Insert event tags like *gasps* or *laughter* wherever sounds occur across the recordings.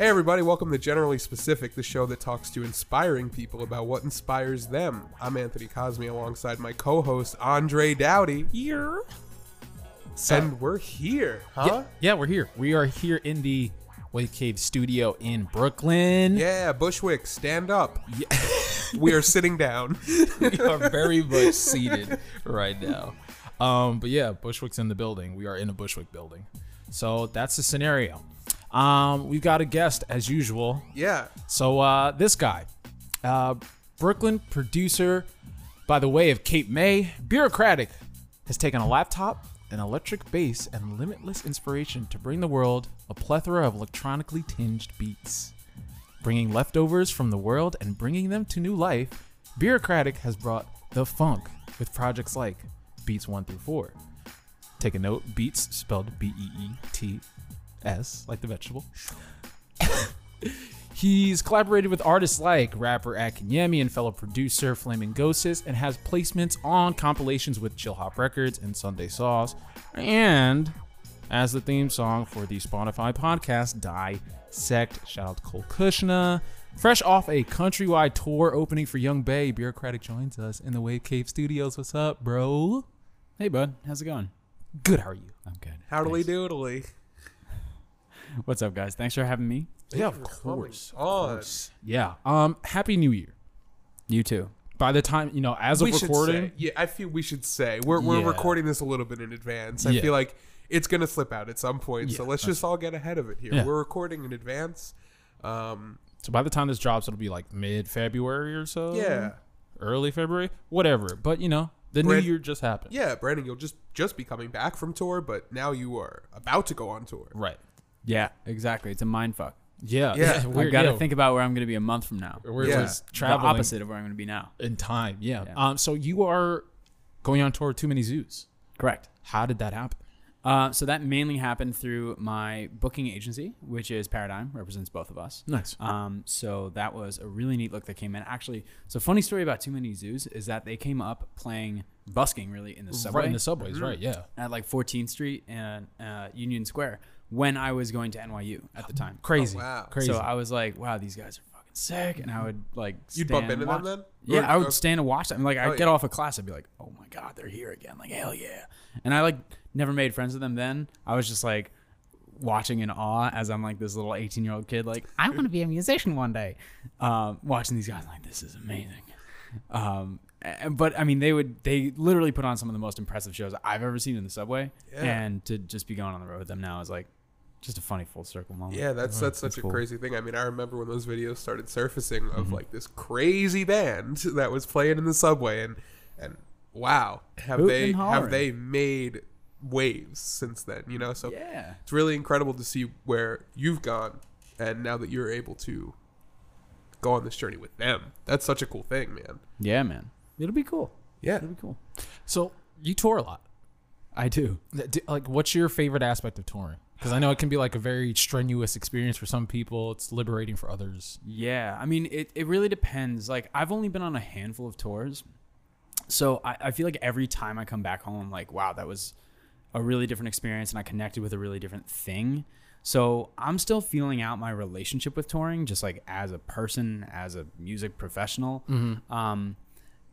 Hey, everybody, welcome to Generally Specific, the show that talks to inspiring people about what inspires them. I'm Anthony Cosme alongside my co host, Andre Dowdy. Here. and we're here, huh? Yeah, yeah, we're here. We are here in the Wave Cave studio in Brooklyn. Yeah, Bushwick, stand up. *laughs* we are sitting down. *laughs* we are very much seated right now. Um, but yeah, Bushwick's in the building. We are in a Bushwick building. So that's the scenario. Um, we've got a guest as usual. Yeah. So uh, this guy, uh, Brooklyn producer by the way of Cape May, bureaucratic, has taken a laptop, an electric bass, and limitless inspiration to bring the world a plethora of electronically tinged beats. Bringing leftovers from the world and bringing them to new life, Bureaucratic has brought the funk with projects like Beats 1 through 4. Take a note, Beats spelled B E E T S, like the vegetable. *laughs* He's collaborated with artists like rapper Akinyemi and fellow producer Flamingosis and has placements on compilations with Chillhop Records and Sunday Sauce. And as the theme song for the Spotify podcast Dissect. Shout out to Cole Cuchna. Fresh off a countrywide tour opening for Yung Bae, Bureaucratic joins us in the Wave Cave Studios. What's up, bro? Hey, bud. How's it going? Good, how are you? I'm good. Howdly Thanks. doodly. What's up, guys? Thanks for having me. Yeah, of for coming course. on. Yeah. Um, Happy New Year. You too. By the time, you know, as of we should recording, say, yeah, I feel we should say we're, we're Yeah. recording this a little bit in advance. I Yeah. feel like it's gonna slip out at some point, so let's just all get ahead of it here. Yeah. We're recording in advance. Um, So by the time this drops, it'll be like mid February or so. yeah, Early February, whatever. But you know, the Brand- new year just happened. yeah, Brandon, you'll just just be coming back from tour, but now you are about to go on tour. Right. Yeah, exactly. It's a mind fuck. Yeah. Yeah. We're I gotta yeah, think about where I'm going to be a month from now. We're Yeah. just The traveling opposite of where I'm going to be now. in time. Yeah. Yeah. Um. So you are going on tour with Too Many Zoos. Correct. How did that happen? Uh, so that mainly happened through my booking agency, which is Paradigm, represents both of us. Nice. Um, so that was a really neat look that came in. Actually, so funny story about Too Many Zoos is that they came up playing busking really in the subway Right in the subways. Mm-hmm. Right. Yeah. at like 14th Street and uh, Union Square when I was going to NYU at the time. Crazy. Oh, wow. Crazy. So I was like, wow, these guys are fucking sick. And I would like, You'd bump into watch. them then? Yeah, Or- I would or- stand and watch them. Like, I'd Oh, get yeah. off of class, I'd be like, oh my God, they're here again. Like, hell yeah. And I like never made friends with them then. I was just like watching in awe as I'm like this little 18 year old kid, like, I want to be a musician one day. Um, watching these guys, like, this is amazing. Um, but I mean, they would they literally put on some of the most impressive shows I've ever seen in the subway, Yeah. and to just be going on the road with them now is like just a funny full circle moment. Yeah, that's that's such that's a cool. crazy thing. I mean, I remember when those videos started surfacing of Mm-hmm. like this crazy band *laughs* that was playing in the subway, and and wow, have Hootin' they have they made waves since then? You know, so yeah, it's really incredible to see where you've gone, and now that you're able to go on this journey with them. That's such a cool thing, man. yeah, man. It'll be cool. Yeah, It'll be cool. So you tour a lot. I do. Like, what's your favorite aspect of touring? Because I know it can be like a very strenuous experience for some people. It's liberating for others. Yeah, I mean, it, it really depends. Like, I've only been on a handful of tours. So I, I feel like every time I come back home, I'm like, wow, that was a really different experience and I connected with a really different thing. So I'm still feeling out my relationship with touring, just like as a person, as a music professional. Um,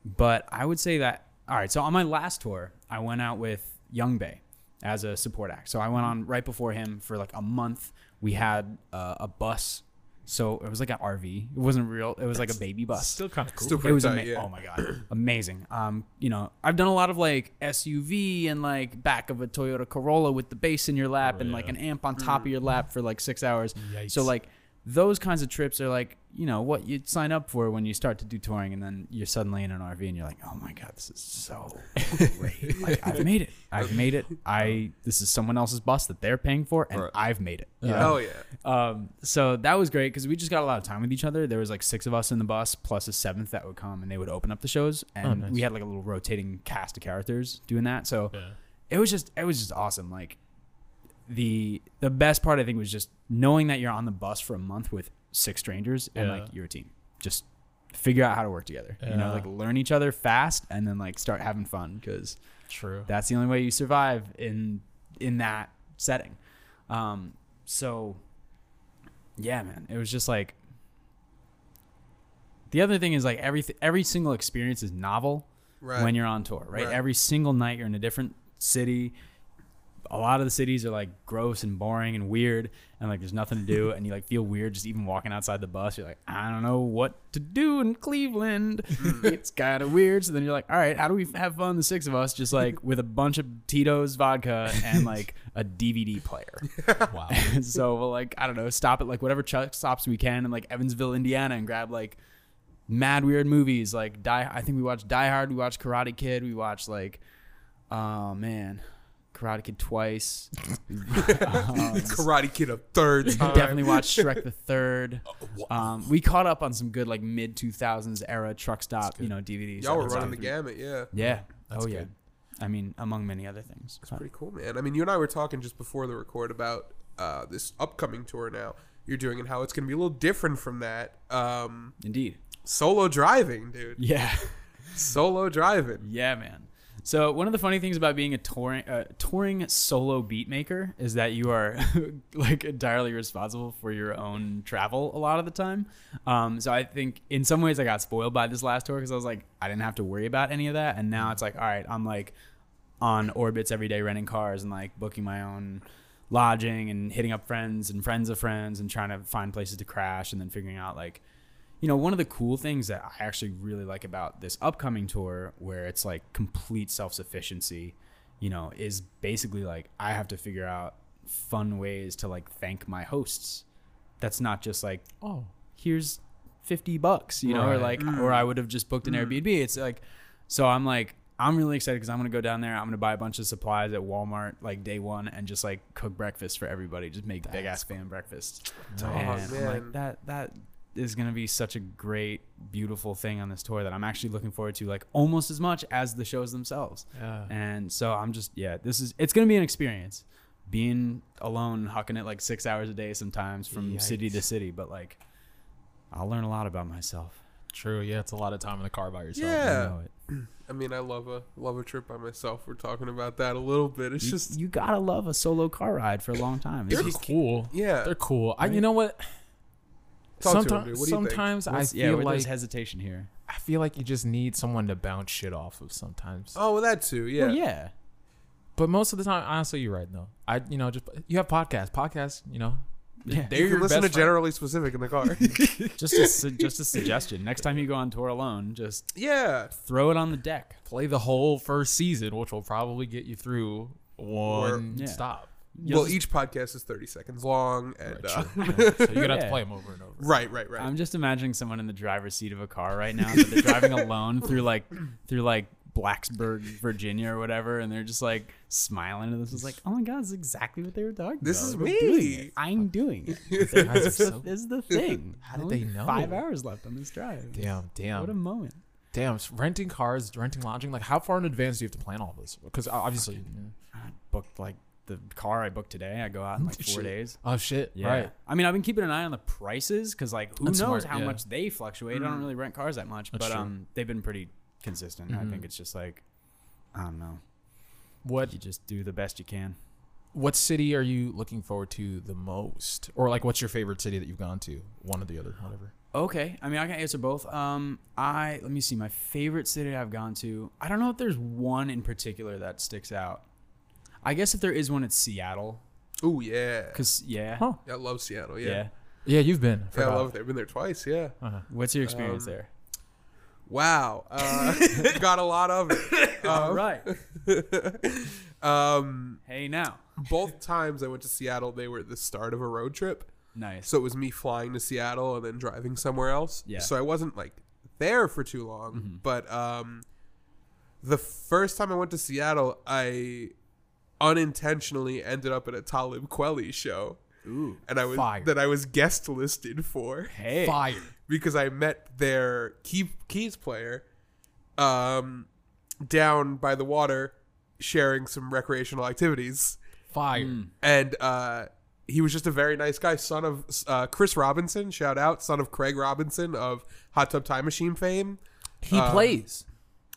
but I would say that, all right, so on my last tour, I went out with Yung Bae as a support act. So I went on right before him for like a month. We had uh, a bus. So it was like an RV. It wasn't real. It was like a baby bus. Still kind of cool. Still It was tight, ama- yeah. oh my god, *clears throat* amazing. Um, you know, I've done a lot of like SUV and like back of a Toyota Corolla with the bass in your lap and like an amp on top of your lap for like six hours. So like those kinds of trips are like you know what you'd sign up for when you start to do touring, and then you're suddenly in an RV and you're like, oh my god, this is so *laughs* great. like, I've made it. I've made it. I this is someone else's bus that they're paying for, and Right. I've made it. Yeah. know? Oh yeah, Um, so that was great because we just got a lot of time with each other. There was like six of us in the bus plus a seventh that would come and they would open up the shows and Oh, nice. we had like a little rotating cast of characters doing that. So Yeah. it was just it was just awesome. Like the the best part I think was just knowing that you're on the bus for a month with six strangers and Yeah. like you're a team. Just figure out how to work together. You know, like learn each other fast and then like start having fun because True. that's the only way you survive in in that setting. Um, so yeah, man, it was just like. The other thing is like every every single experience is novel Right. when you're on tour, right? Right. Every single night you're in a different city. A lot of the cities are like gross and boring and weird, and like there's nothing to do, *laughs* and you like feel weird just even walking outside the bus. You're like, I don't know what to do in Cleveland. *laughs* it's kind of weird. So then you're like, all right, how do we have fun? The six of us, just like with a bunch of Tito's vodka and *laughs* like a DVD player. Wow. so we'll like I don't know, stop at like whatever truck stops we can in like Evansville, Indiana, and grab like mad weird movies. Like Die. I think we watched Die Hard. We watched Karate Kid. We watched like, oh man, Karate Kid twice. *laughs* Um, Karate Kid a third time. Definitely watched Shrek the Third. *laughs* Um, we caught up on some good like mid two thousands era truck stop, you know, DVDs. Y'all were running the awesome. gamut, yeah. Yeah. That's oh yeah. good. I mean, among many other things. It's pretty cool, man. I mean, you and I were talking just before the record about uh, this upcoming tour now you're doing and how it's going to be a little different from that. Um, Indeed. solo driving, dude. Yeah. Solo driving. Yeah, man. So one of the funny things about being a touring uh, touring solo beat maker is that you are *laughs* like entirely responsible for your own travel a lot of the time. Um, so I think in some ways I got spoiled by this last tour because I was like I didn't have to worry about any of that, and now it's like all right, I'm like on Orbitz every day renting cars and like booking my own lodging and hitting up friends and friends of friends and trying to find places to crash and then figuring out like you know, one of the cool things that I actually really like about this upcoming tour, where it's like complete self sufficiency, you know, is basically like I have to figure out fun ways to like thank my hosts. That's not just like, Oh. here's 50 bucks, you know, or Right. like, mm. or I would have just booked an mm. Airbnb. It's like, so I'm like, I'm really excited because I'm gonna go down there. I'm gonna buy a bunch of supplies at Walmart like day one and just like cook breakfast for everybody. Just make big ass fan breakfast. Oh, and I'm man. like that that is gonna be such a great, beautiful thing on this tour that I'm actually looking forward to like almost as much as the shows themselves. Yeah. And so I'm just yeah, this is it's gonna be an experience. Being alone, hucking it like six hours a day sometimes from city to city, but like I'll learn a lot about myself. True. Yeah, it's a lot of time in the car by yourself. I Yeah. know it. *clears throat* I mean, I love a love a trip by myself. We're talking about that a little bit. It's You, just you gotta love a solo car ride for a long time. They're It's cool. yeah. They're cool. I, you know what? Talk to him, Sometimes. What do you think? I feel yeah, like there's hesitation here. I feel like you just need someone to bounce shit off of sometimes. Oh, well, that too. Yeah. Well, yeah. But most of the time, honestly, you're right though. I, you know, just you have podcasts. Podcasts, you know, Yeah. they're You your can listen to best friend. generally specific in the car. *laughs* Just a, su- just a suggestion. Next time you go on tour alone, just yeah. throw it on the deck. Play the whole first season, which will probably get you through one Yeah. stop. You'll well, just- each podcast is 30 seconds long. And Right, uh. Yeah. *laughs* So you're gonna have to play them over and over. right, right, right. I'm just imagining someone in the driver's seat of a car right now. That they're driving *laughs* alone through like through like Blacksburg, Virginia, or whatever, and they're just like smiling. And this is like, oh my god, this is exactly what they were talking This about. This is We're me. doing. I'm doing it. *laughs* This, is so- the, is the thing. How did Only they know? Five hours left on this drive. Damn, damn, What a moment. damn. Renting cars, renting lodging. Like, how far in advance do you have to plan all this? Because obviously, I booked like the car I booked today. I go out in like *laughs* four Shit. days. oh shit, Yeah. right? I mean, I've been keeping an eye on the prices because, like, who That's knows smart, how yeah. much they fluctuate? I don't really rent cars that much, That's but true. um, they've been pretty consistent. I Mhm. think it's just like, I don't know. What You just do the best you can. what city are you looking forward to the most, or like, what's your favorite city that you've gone to? One or the other, whatever. Okay, I mean, I can answer both. Um, I let me see. My favorite city I've gone to. I don't know if there's one in particular that sticks out. I guess if there is one, it's Seattle. Oh yeah. Cause yeah, Huh. Yeah, I love Seattle. yeah. Yeah. Yeah, you've been. Yeah, I love it. I've been there twice. Yeah. Uh-huh. What's your experience Um, there? Wow. Uh, *laughs* got a lot of it. *laughs* Um, right. *laughs* um, Hey now. both times I went to Seattle, they were at the start of a road trip. Nice. So it was me flying to Seattle and then driving somewhere else. Yeah. So I wasn't like there for too long. Mhm. But um, the first time I went to Seattle, I unintentionally ended up at a Talib Kweli show, Ooh. and I was Fire. that I was guest listed for Hey. Fire. because I met their key, keys player um, down by the water, sharing some recreational activities Fire. Mm. and uh, he was just a very nice guy, son of uh, Chris Robinson. Shout out, son of Craig Robinson of Hot Tub Time Machine fame. He Um, plays.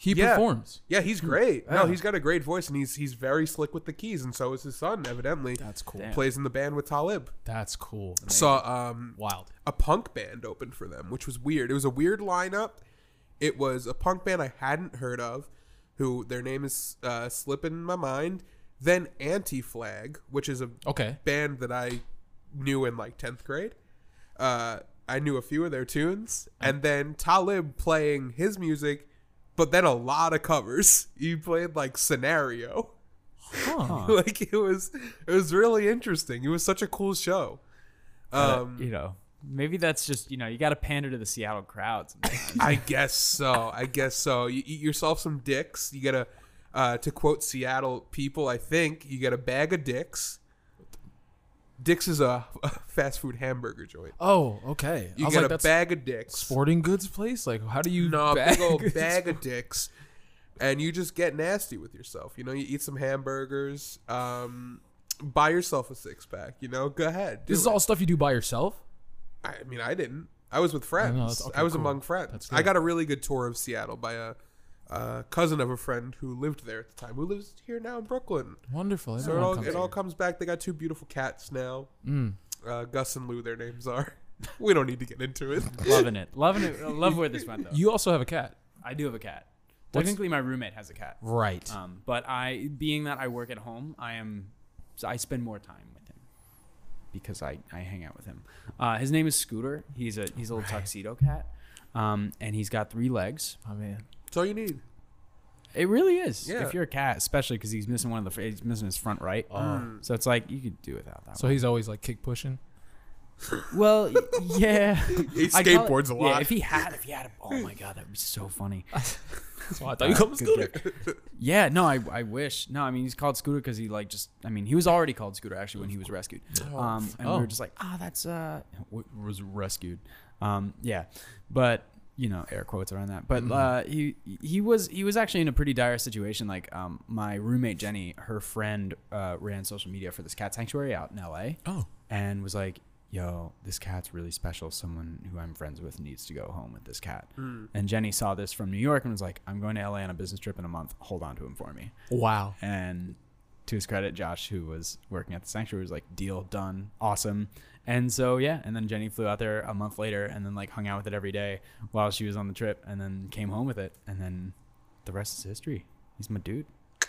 He Yeah. performs. Yeah, he's great. No, he's got a great voice, and he's he's very slick with the keys, and so is his son. Evidently, That's cool. Damn. plays in the band with Talib. That's cool. Saw um, Wild. a punk band open for them, which was weird. It was a weird lineup. It was a punk band I hadn't heard of, who their name is uh, slipping my mind. Then Anti Flag, which is a Okay. band that I knew in like tenth grade. Uh, I knew a few of their tunes, and then Talib playing his music, but then a lot of covers. He played like Scenario. Huh. *laughs* like it was, it was really interesting. It was such a cool show. Um, you know, maybe that's just you know you got to pander to the Seattle crowd. sometimes. *laughs* I guess so. I guess so. You eat yourself some dicks. You get a, uh, to quote Seattle people, I think you get a bag of dicks. Dicks is a, *laughs* a fast food hamburger joint. Oh, okay. I You was get like, a that's bag of dicks. sporting goods place. Like, how do you? no, a bag big old bag of *laughs* dicks, and you just get nasty with yourself. You know, you eat some hamburgers. Um, buy yourself a six pack. You know, go ahead. This is it. all stuff you do by yourself. I mean, I didn't. I was with friends. I, that's- okay, was cool. among friends. I got a really good tour of Seattle by a, a cousin of a friend who lived there at the time, who lives here now in Brooklyn. Wonderful. So it Everyone all, comes it all here. comes back. They got two beautiful cats now. Mm. Uh, Gus and Lou, their names are. *laughs* we don't need to get into it. loving it, loving it. *laughs* I love where this went though. You also have a cat, I do have a cat. What's- Technically, my roommate has a cat. right? Um, but I, being that I work at home, I am, so I spend more time with him because I, I hang out with him. Uh, his name is Scooter. He's a he's a little tuxedo cat, um, and he's got three legs. oh man. That's all you need. It really is. Yeah. If you're a cat, especially because he's missing one of the fr- he's missing his front right. Mm. So it's like you could do without that. So he's always like kick pushing. well, yeah. *laughs* He I call it- skateboards a Yeah, lot. if he had, if he had, a, oh my god, that would be so funny. *laughs* That's why I thought you called him Scooter. joke. Yeah, no, I, I wish. No, I mean he's called Scooter because he like just. I mean he was already called Scooter actually when he was rescued. Um, and we Oh. were just like, ah, that's uh, was rescued. Um, yeah, but you know, air quotes around that. But uh, he he was he was actually in a pretty dire situation. Like um, my roommate Jenny, her friend uh, ran social media for this cat sanctuary out in L.A. Oh, and was like, "Yo, this cat's really special. Someone who I'm friends with needs to go home with this cat." Mm. And Jenny saw this from New York and was like, "I'm going to LA on a business trip in a month. Hold on to him for me." wow. And to his credit, Josh, who was working at the sanctuary, was like, "Deal done, awesome." And so yeah, and then Jenny flew out there a month later and then like hung out with it every day while she was on the trip, and then came home with it, and then the rest is history. He's my dude.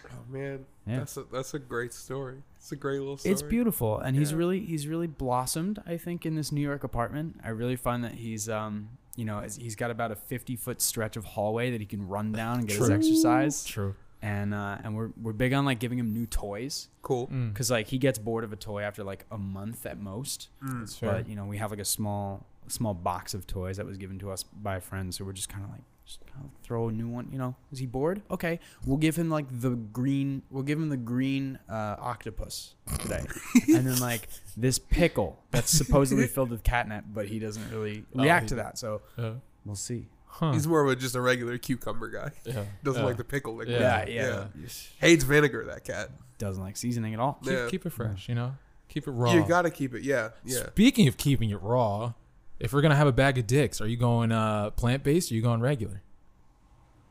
Oh man, Yeah. that's a that's a great story. It's a great little story. It's beautiful, and he's really he's really blossomed. I think in this New York apartment, I really find that he's um you know he's got about a fifty foot stretch of hallway that he can run down and get his exercise. True. And uh, and we're we're big on like giving him new toys Cool. Mm. because like he gets bored of a toy after like a month at most. Mm. That's. But you know we have like a small small box of toys that was given to us by a friend, so we're just kind of like. Just kind of throw a new one, you know. Is he bored? Okay, we'll give him like the green. We'll give him the green uh, octopus today, *laughs* and then like this pickle that's supposedly filled with catnip, but he doesn't really Oh, react he to that. So Yeah. we'll see. Huh. He's more of a just a regular cucumber guy. yeah. *laughs* Doesn't Yeah. like the pickle. Like Yeah, Yeah, yeah. yeah. Hates vinegar. That cat. Doesn't like seasoning at all. Keep, Yeah. keep it fresh. You know. Keep it raw. You gotta keep it. Yeah, yeah. Speaking of keeping it raw, if we're gonna have a bag of dicks, are you going uh, plant based or are you going regular?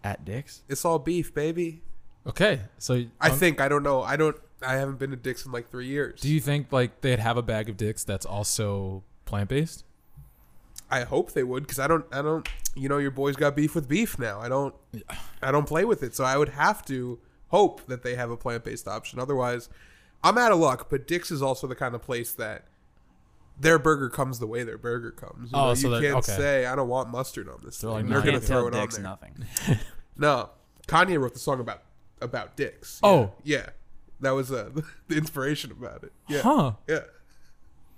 At Dick's. It's all beef, baby. Okay, so I um, think I don't know. I don't. I haven't been to Dick's in like three years. Do you think like they'd have a bag of dicks that's also plant based? I hope they would because I don't. I don't. You know, your boys got beef with beef now. I don't. I don't play with it, so I would have to hope that they have a plant based option. Otherwise, I'm out of luck. But Dick's is also the kind of place that their burger comes the way their burger comes. You Oh, know, so you can't okay. say I don't want mustard on this. They're thing. like, They're gonna throw it on Dick's there. nothing. *laughs* No, Kanye wrote the song about about dicks. Oh. yeah, yeah. that was uh, *laughs* the inspiration about it. Yeah, Huh. yeah.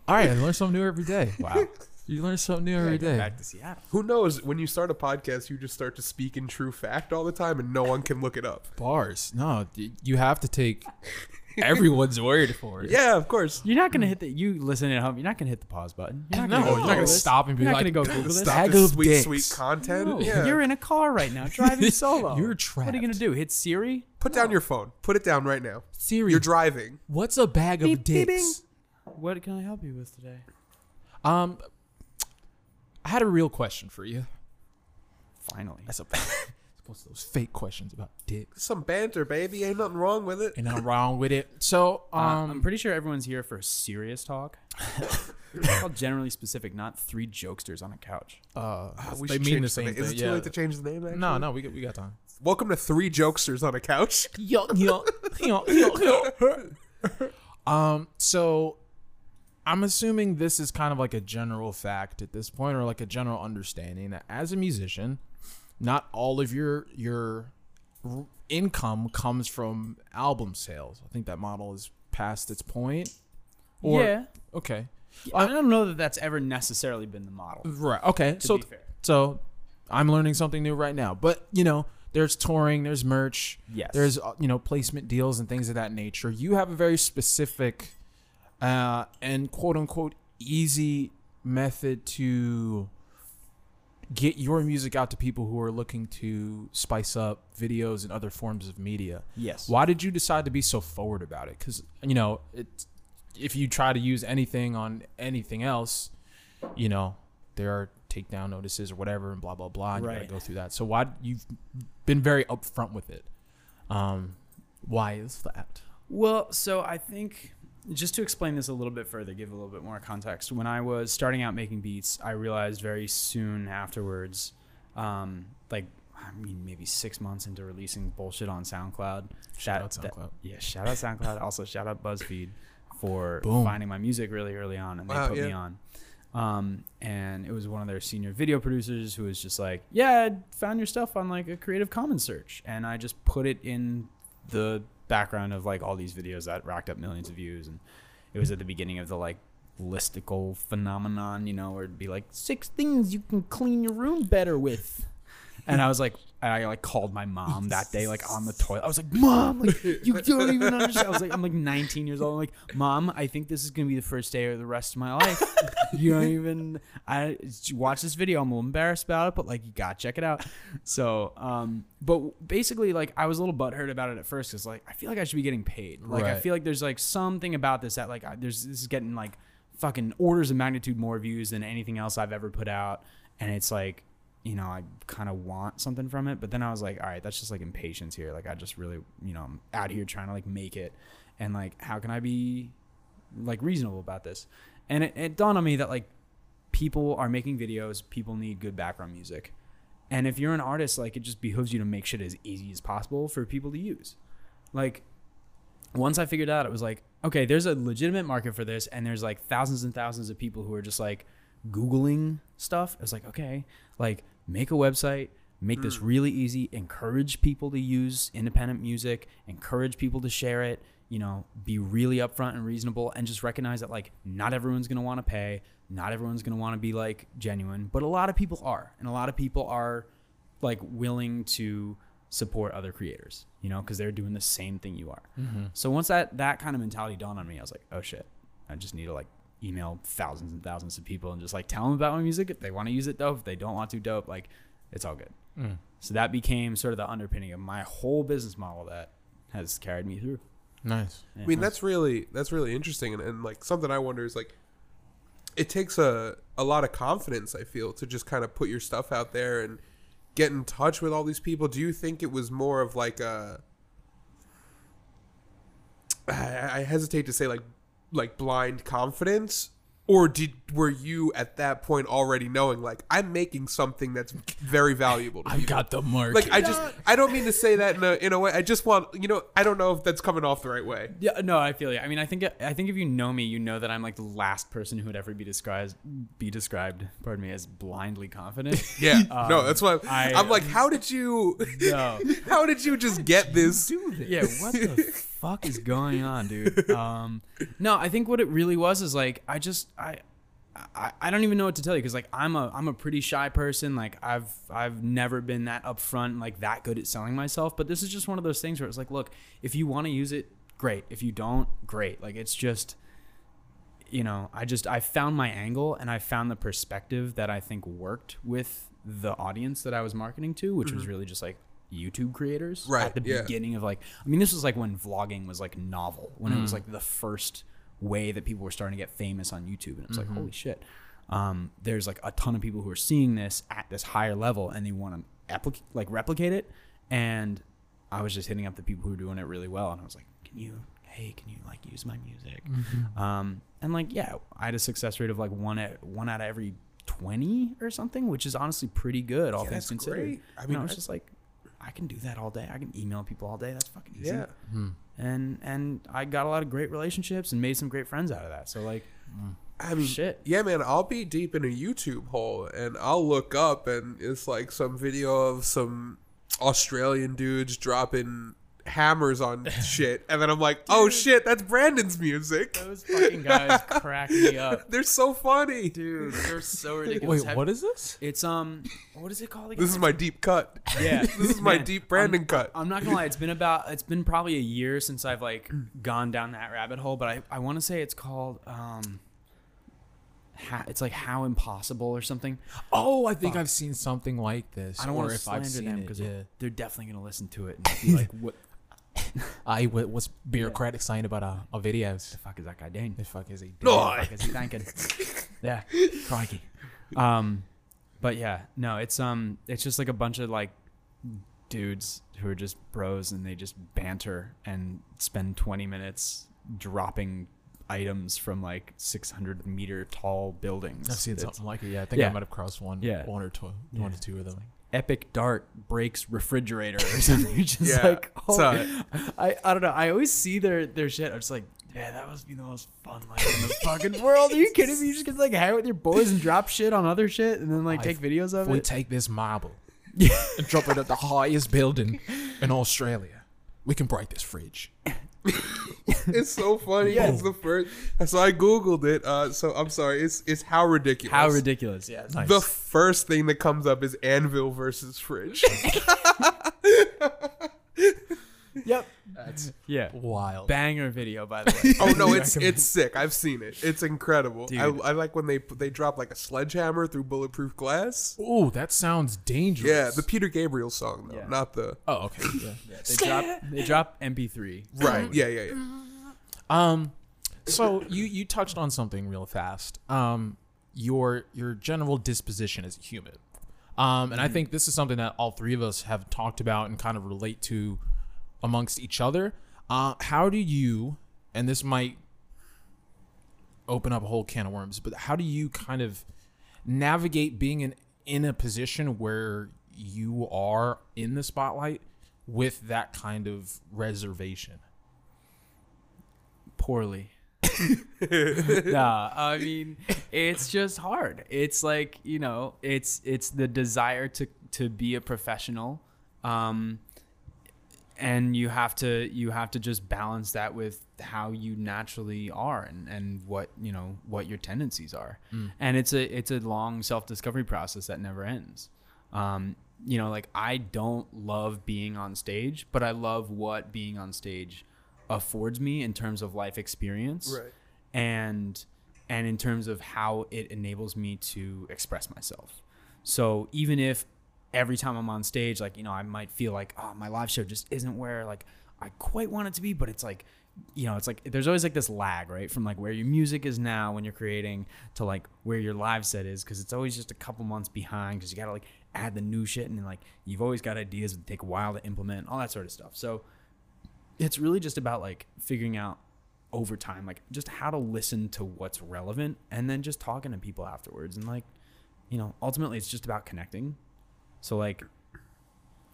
All right, I learn something new every day. Wow. *laughs* You learn something new every day. Back to Seattle. Who knows? When you start a podcast, you just start to speak in true fact all the time, and no one can look it up. Bars. No, you have to take everyone's word for it. Yeah, of course. You're not gonna hit the. You listening at home. You're not gonna hit the pause button. You're not No, gonna you're not gonna this. stop and be You're not like, gonna go Google this. Stop Bag this of sweet, dicks. sweet content. No, yeah. You're in a car right now, driving *laughs* solo. You're trapped. What are you gonna do? Hit Siri? Put down your phone. Put it down right now. Siri, You're driving. what's a bag of Beep, beep, dicks? What can I help you with today? Um, I had a real question for you. Finally. That's a *laughs* what's those fake questions about dick? Some banter, baby. Ain't nothing wrong with it. Ain't nothing wrong with it. So, Uh, um, I'm pretty sure everyone's here for a serious talk. *laughs* it's called generally specific, not three jokesters on a couch. uh, Ah, we they should mean change the same name. thing. Is it too yeah. late to change the name? Actually? no, no, we got, we got time. Welcome to three jokesters on a couch. yo, yo, yo, yo, yo. um, so I'm assuming this is kind of like a general fact at this point, or like a general understanding that as a musician, not all of your your income comes from album sales. I think that model is past its point. Or, yeah, Okay. I don't know that that's ever necessarily been the model. Right. Okay. So so I'm learning something new right now. But you know, there's touring, there's merch, Yes. there's uh, you know placement deals and things of that nature. You have a very specific uh, and quote unquote easy method to get your music out to people who are looking to spice up videos and other forms of media. Yes. Why did you decide to be so forward about it? Because you know, it, if you try to use anything on anything else, you know, there are takedown notices or whatever, and blah blah blah. And you Right. gotta go through that. So why you've been very upfront with it? Um, why is that? Well, so I think just to explain this a little bit further, give a little bit more context. When I was starting out making beats, I realized very soon afterwards, um, like I mean, maybe six months into releasing bullshit on SoundCloud. Shout that- out that- SoundCloud. yeah, shout out SoundCloud. *laughs* also, shout out BuzzFeed for Boom. finding my music really early on, and they Wow, put me on. Um, and it was one of their senior video producers who was just like, "Yeah, I found your stuff on like a Creative Commons search," and I just put it in the background of like all these videos that racked up millions of views, and it was at the beginning of the like listicle phenomenon, you know, where it'd be like six things you can clean your room better with. And I was like, I like called my mom that day, like on the toilet. I was like, Mom, like, you *laughs* don't even understand. I was like, I'm like 19 years old. I'm like, Mom, I think this is gonna be the first day of the rest of my life. *laughs* you don't even. I watch this video. I'm a little embarrassed about it, but like, you gotta check it out. So, um, but basically, like, I was a little butthurt about it at first because like, I feel like I should be getting paid. Like, I feel like there's like something about this that like, I, there's this is getting like fucking orders of magnitude more views than anything else I've ever put out, and it's like you know, I kind of want something from it. But then I was like, all right, that's just like impatience here. Like, I just really, you know, I'm out here trying to like make it. And like, how can I be like reasonable about this? And it, it dawned on me that like people are making videos, people need good background music. And if you're an artist, like, it just behooves you to make shit as easy as possible for people to use. Like, once I figured out, it was like, okay, there's a legitimate market for this, and there's like thousands and thousands of people who are just like Googling stuff. I was like, okay, like make a website, make this mm. really easy, encourage people to use independent music, encourage people to share it, you know, be really upfront and reasonable, and just recognize that like not everyone's gonna want to pay, not everyone's gonna want to be like genuine, but a lot of people are, and a lot of people are like willing to support other creators, you know, because they're doing the same thing you are. Mm-hmm. So once that that kind of mentality dawned on me, I was like, oh shit, I just need to like email thousands and thousands of people and just like tell them about my music. If they want to use it, dope. If they don't want to, dope. Like it's all good. Mm. So that became sort of the underpinning of my whole business model that has carried me through. Nice. Yeah. I mean, that's really that's really interesting, and, and like something I wonder is like, it takes a a lot of confidence. I feel to just kind of put your stuff out there and get in touch with all these people. Do you think it was more of like a? I, I hesitate to say like like blind confidence. Or did were you at that point already knowing like I'm making something that's very valuable to I've got the mark. like I just I don't mean to say that in a in a way. I just want you know I don't know if that's coming off the right way. Yeah, no, I feel you. I mean, I think I think if you know me, you know that I'm like the last person who would ever be described be described, pardon me, as blindly confident. *laughs* Yeah, *laughs* Um, no, that's why I- I'm like, how did you, No. *laughs* how did you just get this? yeah, what the fuck is going *laughs* on, dude? Um, no, I think what it really was is like I just I. I, I don't even know what to tell you because like I'm a I'm a pretty shy person like I've I've never been that upfront like that good at selling myself but this is just one of those things where it's like look if you want to use it great if you don't great like it's just you know I just I found my angle and I found the perspective that I think worked with the audience that I was marketing to which was really just like YouTube creators Right, at the yeah. beginning of like I mean this was like when vlogging was like novel when it was like the first way that people were starting to get famous on YouTube and it was like holy shit um, there's like a ton of people who are seeing this at this higher level and they want to applic- like replicate it. And I was just hitting up the people who were doing it really well, and I was like, "Can you? Hey, can you like use my music?" Um, and like, yeah, I had a success rate of like one at one out of every twenty or something, which is honestly pretty good, all Yeah, things considered. great. I mean, I was I- just like, I can do that all day. I can email people all day. That's fucking easy. Yeah. Hmm. And and I got a lot of great relationships and made some great friends out of that. So like, mm. I mean, Shit. Yeah, man, I'll be deep in a YouTube hole and I'll look up and it's like some video of some Australian dudes dropping hammers on *laughs* shit, and then I'm like, oh shit, that's Brandon's music. those fucking guys *laughs* crack me up, They're so funny. dude. They're so *laughs* ridiculous. Wait, Have- what is this? It's um, what is it called again? This is my deep cut. yeah. This is my Man, deep Brandon I'm, cut. I'm not gonna lie. It's been about. It's been probably a year since I've like *clears throat* gone down that rabbit hole. But I I want to say it's called um. How, it's like how impossible or something. Oh, I think I've seen something like this. I don't or want to if I've slander seen them it, because yeah. they're definitely gonna listen to it and be like, "What *laughs* I was what's bureaucratic saying about our, our videos? the fuck is that guy doing? The fuck is he? Doing? What the fuck is he thinking?" *laughs* yeah, crikey. Um, but yeah, no, it's um, it's just like a bunch of like dudes who are just bros and they just banter and spend 20 minutes dropping items from like 600 meter tall buildings. I've seen It's something like it. Yeah, I think Yeah. I might have crossed one. Yeah. one or two, Yeah. one or two of them. Epic dart breaks refrigerator or *laughs* something. You're just Yeah, like, oh. I, I don't know. I always see their their shit. I'm just like, yeah, that must be the most fun life in the *laughs* fucking world. Are you kidding me? You just get to like hang out with your boys and drop shit on other shit and then like I- take videos of we it. take this marble and drop it at the highest building in Australia, we can break this fridge. *laughs* *laughs* It's so funny. It's the first. So I googled it. Uh, so I'm sorry. It's it's how ridiculous. How ridiculous! Yeah, Nice. The first thing that comes up is Anvil versus Fridge. *laughs* *laughs* Yep. That's Yeah. wild. Banger video, by the *laughs* way. oh no, it's it's sick. I've seen it. It's incredible. I, I like when they they drop like a sledgehammer through bulletproof glass. Oh, that sounds dangerous. Yeah, the Peter Gabriel song though, Yeah. not the oh, okay. *laughs* Yeah. they drop they drop MP3. right. Yeah, yeah, yeah. Um, so you you touched on something real fast. Um, your your general disposition as a human. Um, and I think this is something that all three of us have talked about and kind of relate to amongst each other. Uh, how do you, and this might open up a whole can of worms, but how do you kind of navigate being in in a position where you are in the spotlight with that kind of reservation? poorly. *laughs* nah, I mean, it's just hard. It's like you know, it's it's the desire to to be a professional, um, and you have to you have to just balance that with how you naturally are and and what you know what your tendencies are, and it's a it's a long self discovery process that never ends. Um, you know, like I don't love being on stage, but I love what being on stage affords me in terms of life experience Right. and and in terms of how it enables me to express myself so even if every time i'm on stage like you know i might feel like oh my live show just isn't where like i quite want it to be but it's like you know it's like there's always like this lag right from like where your music is now when you're creating to like where your live set is because it's always just a couple months behind because you gotta like add the new shit and like you've always got ideas that take a while to implement all that sort of stuff. So it's really just about like figuring out over time like just how to listen to what's relevant and then just talking to people afterwards and like you know ultimately it's just about connecting so like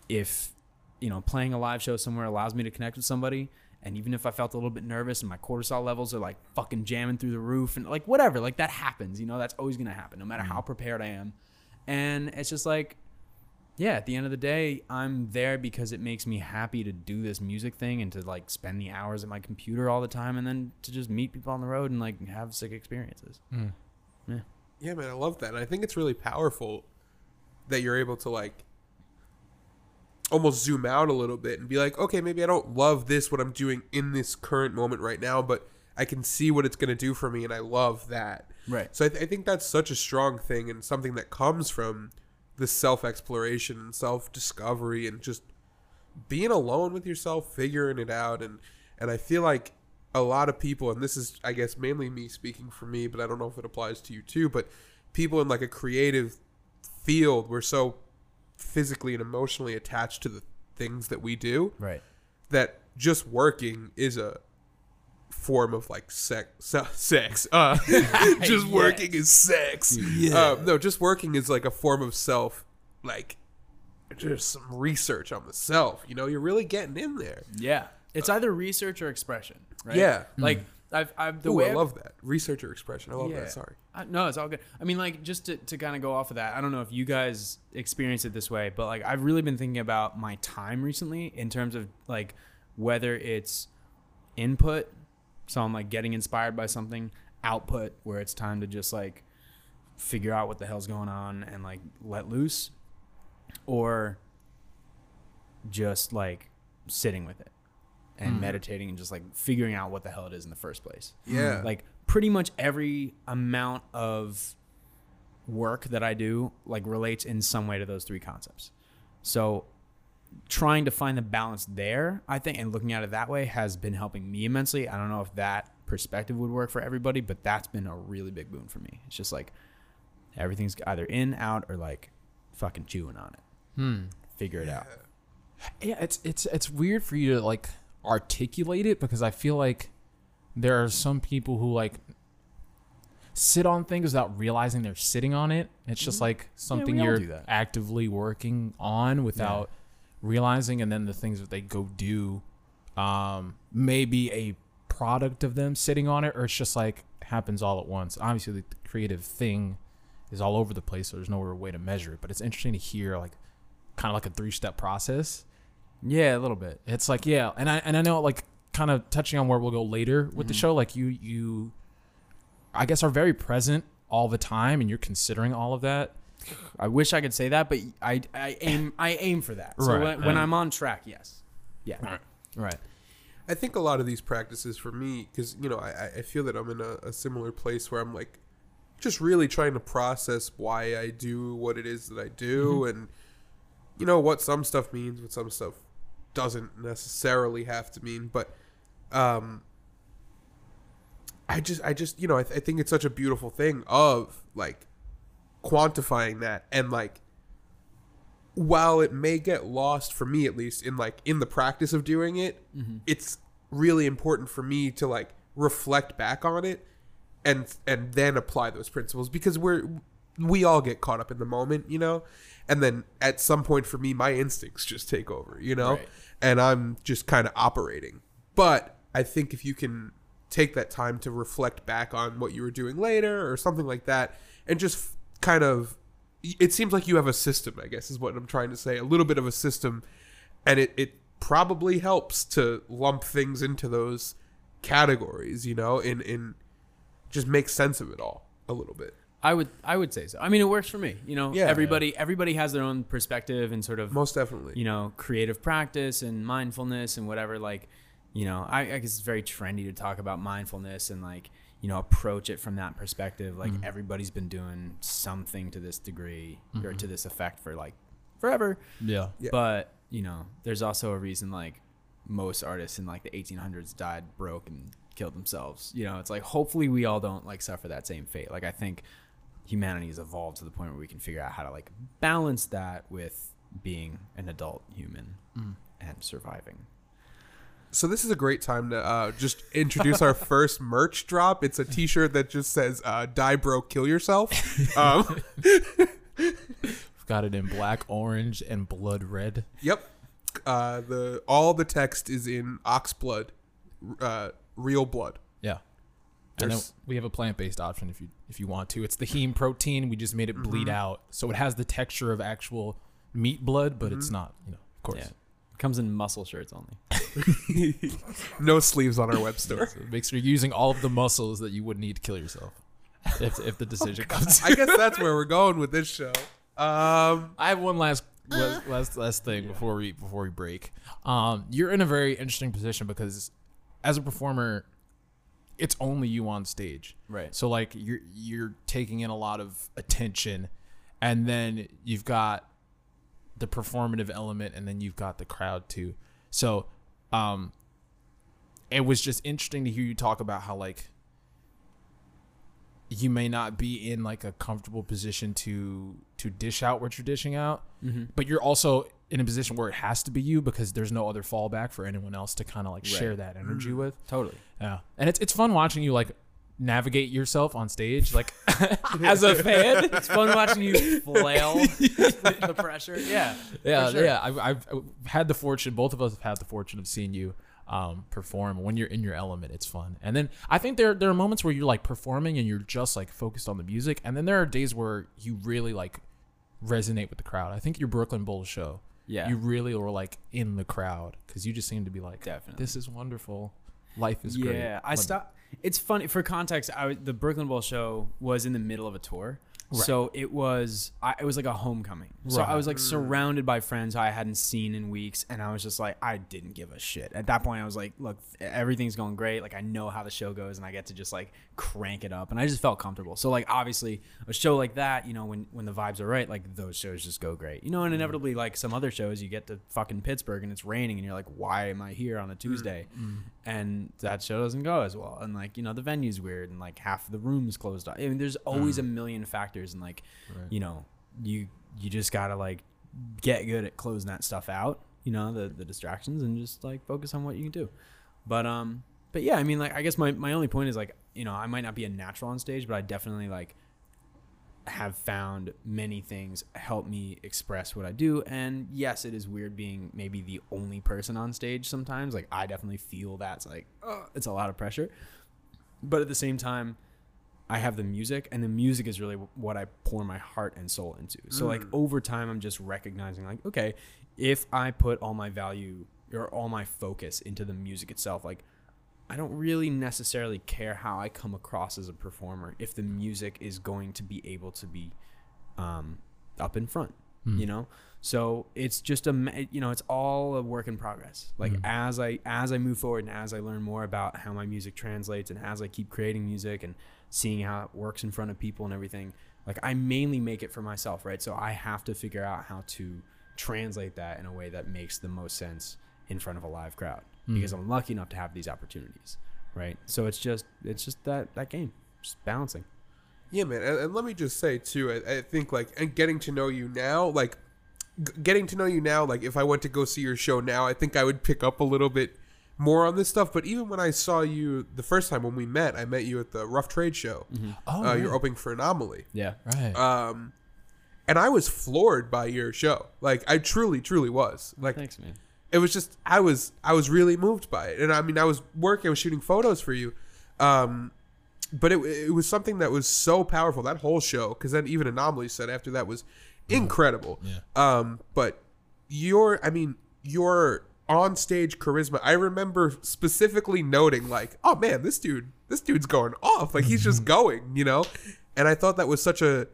if you know playing a live show somewhere allows me to connect with somebody and even if i felt a little bit nervous and my cortisol levels are like fucking jamming through the roof and like whatever like that happens you know that's always gonna happen no matter mm-hmm. how prepared i am and it's just like yeah, at the end of the day, I'm there because it makes me happy to do this music thing and to like spend the hours at my computer all the time and then to just meet people on the road and like have sick experiences. Mm. Yeah, man, I love that. And I think it's really powerful that you're able to like almost zoom out a little bit and be like, okay, maybe I don't love this what I'm doing in this current moment right now, but I can see what it's going to do for me and I love that. Right. So I, th- I think that's such a strong thing and something that comes from the self exploration and self discovery and just being alone with yourself, figuring it out. And, and I feel like a lot of people, and this is, I guess, mainly me speaking for me, but I don't know if it applies to you too, but people in like a creative field, we're so physically and emotionally attached to the things that we do Right. that just working is a form of like sex se- *laughs* sex uh *laughs* just working is sex um, no just working is like a form of self like just some research on the self you know you're really getting in there Yeah. It's either research or expression, right? Yeah. Like I've, I've the Ooh, way i I've- love that. Researcher expression. I love Yeah. that sorry. I, no, it's all good. I mean, like, just to, to kind of go off of that, I don't know if you guys experience it this way, but like, I've really been thinking about my time recently in terms of like whether it's input, so I'm like getting inspired by something, output, where it's time to just like figure out what the hell's going on and like let loose, or just like sitting with it and meditating and just like figuring out what the hell it is in the first place yeah like pretty much every amount of work that I do like relates in some way to those three concepts. So trying to find the balance there, I think, and looking at it that way has been helping me immensely. I don't know if that perspective would work for everybody, but that's been a really big boon for me. It's just like everything's either in, out, or like fucking chewing on it. Hmm. Figure it out. Yeah, it's it's it's weird for you to like articulate it because I feel like there are some people who like sit on things without realizing they're sitting on it. It's just like something all you're actively working on without realizing and then the things that they go do um may be a product of them sitting on it or it's just like happens all at once. Obviously the creative thing is all over the place so there's no way to measure it, but it's interesting to hear like kind of like a three-step process Yeah, a little bit. it's like yeah, and I and I know like kind of touching on where we'll go later with the Mm-hmm. show. Like you you, I guess are very present all the time, and you're considering all of that. I wish I could say that, but I, I aim I aim for that. So Right, when, when. I'm on track, yes. Yeah. Right. right. I think a lot of these practices for me, because you know, I, I feel that I'm in a, a similar place where I'm like, just really trying to process why I do what it is that I do, and you know what some stuff means, what some stuff doesn't necessarily have to mean. But um, I just, I just, you know, I, th- I think it's such a beautiful thing of like quantifying that and like while it may get lost for me at least in like in the practice of doing it it's really important for me to like reflect back on it and and then apply those principles because we're we all get caught up in the moment you know and then at some point for me my instincts just take over you know? Right. and i'm just kind of operating. But i think if you can take that time to reflect back on what you were doing later or something like that and just kind of it seems like you have a system i guess is what i'm trying to say a little bit of a system. And it, it probably helps to lump things into those categories you know in in just make sense of it all a little bit I would I would say so. I mean, it works for me. You know, Yeah. everybody everybody has their own perspective and sort of most definitely you know creative practice and mindfulness and whatever. Like, you know, I, I guess it's very trendy to talk about mindfulness and like you know approach it from that perspective. Like mm-hmm. everybody's been doing something to this degree or mm-hmm. to this effect for like forever. Yeah. Yeah. But you know, there's also a reason like most artists in like the 1800s died broke and killed themselves. You know, it's like hopefully we all don't like suffer that same fate. Like I think humanity has evolved to the point where we can figure out how to like balance that with being an adult human and surviving. so this is a great time to uh, just introduce our *laughs* first merch drop it's a t-shirt that just says uh, die bro, kill yourself *laughs* um, We've got it in black, orange, and blood red. Yep. Uh, the all the text is in ox blood, uh, real blood. Yeah. And then There's- we have a plant-based option if you if you want to. It's the heme protein. We just made it bleed out, so it has the texture of actual meat blood, but it's not. You know, of course. Yeah. Comes in muscle shirts only. *laughs* No sleeves on our web store. So make sure you're using all of the muscles that you would need to kill yourself. If, if the *laughs* decision comes. I guess that's where we're going with this show. Um, I have one last last last, last thing before we before we break. Um, you're in a very interesting position because as a performer, it's only you on stage. Right. So like you're you're taking in a lot of attention, and then you've got the performative element, and then you've got the crowd too. So, um, it was just interesting to hear you talk about how like you may not be in like a comfortable position to to dish out what you're dishing out, but you're also in a position where it has to be you because there's no other fallback for anyone else to kind of like share that energy with. Totally. Yeah, and it's it's fun watching you like navigate yourself on stage, like *laughs* *laughs* as a fan. It's fun watching you *laughs* flail the pressure. Yeah. yeah, sure. yeah. I've, I've had the fortune. Both of us have had the fortune of seeing you um, perform. When you're in your element, it's fun. And then I think there there are moments where you're like performing and you're just like focused on the music. And then there are days where you really like resonate with the crowd. I think your Brooklyn Bowl show. Yeah. you really were like in the crowd because you just seem to be like, Definitely. this is wonderful. Life is yeah, great. Yeah, I stopped. It's funny for context. I was, the Brooklyn Bowl show was in the middle of a tour, so it was I, it was like a homecoming. So I was like surrounded by friends I hadn't seen in weeks, and I was just like I didn't give a shit. At that point, I was like, look, everything's going great. Like I know how the show goes, and I get to just like crank it up, and I just felt comfortable. So like obviously a show like that, you know, when when the vibes are right, like those shows just go great. You know, and mm-hmm. inevitably like some other shows, you get to fucking Pittsburgh and it's raining, and you're like, why am I here on a mm-hmm. Tuesday? Mm-hmm. And that show doesn't go as well. And like you know the venue's weird and like half of the rooms closed off. I mean there's always a million factors and like you know you you just gotta like get good at closing that stuff out you know the the distractions and just like focus on what you can do. But um but yeah i mean like i guess my, my only point is like you know i might not be a natural on stage but i definitely like have found many things help me express what I do. And yes, it is weird being maybe the only person on stage sometimes. Like I definitely feel that's like uh, it's a lot of pressure. But at the same time, I have the music, and the music is really what I pour my heart and soul into. So like over time, I'm just recognizing like okay, if I put all my value or all my focus into the music itself, like I don't really necessarily care how I come across as a performer if the music is going to be able to be um, up in front, you know. So it's just a you know it's all a work in progress. Like as I as I move forward and as I learn more about how my music translates and as I keep creating music and seeing how it works in front of people and everything, like I mainly make it for myself, right? So I have to figure out how to translate that in a way that makes the most sense in front of a live crowd because I'm lucky enough to have these opportunities, right? So it's just it's just that that game, just balancing. Yeah, man, and, and let me just say too. I, I think like and getting to know you now, like g- getting to know you now, like if I went to go see your show now, I think I would pick up a little bit more on this stuff. But even when I saw you the first time when we met, I met you at the Rough Trade show. Oh, uh, yeah. You're opening for Anomalie, Yeah. right. um, and I was floored by your show. Like I truly, truly was. Like Thanks, man. It was just I was I was really moved by it, and I mean I was working, I was shooting photos for you, um, but it it was something that was so powerful. That whole show because then even Anomalie said after that was incredible. Yeah. Um, but your I mean your on stage charisma, I remember specifically noting like, oh man, this dude this dude's going off, like he's just *laughs* going, you know, and I thought that was such a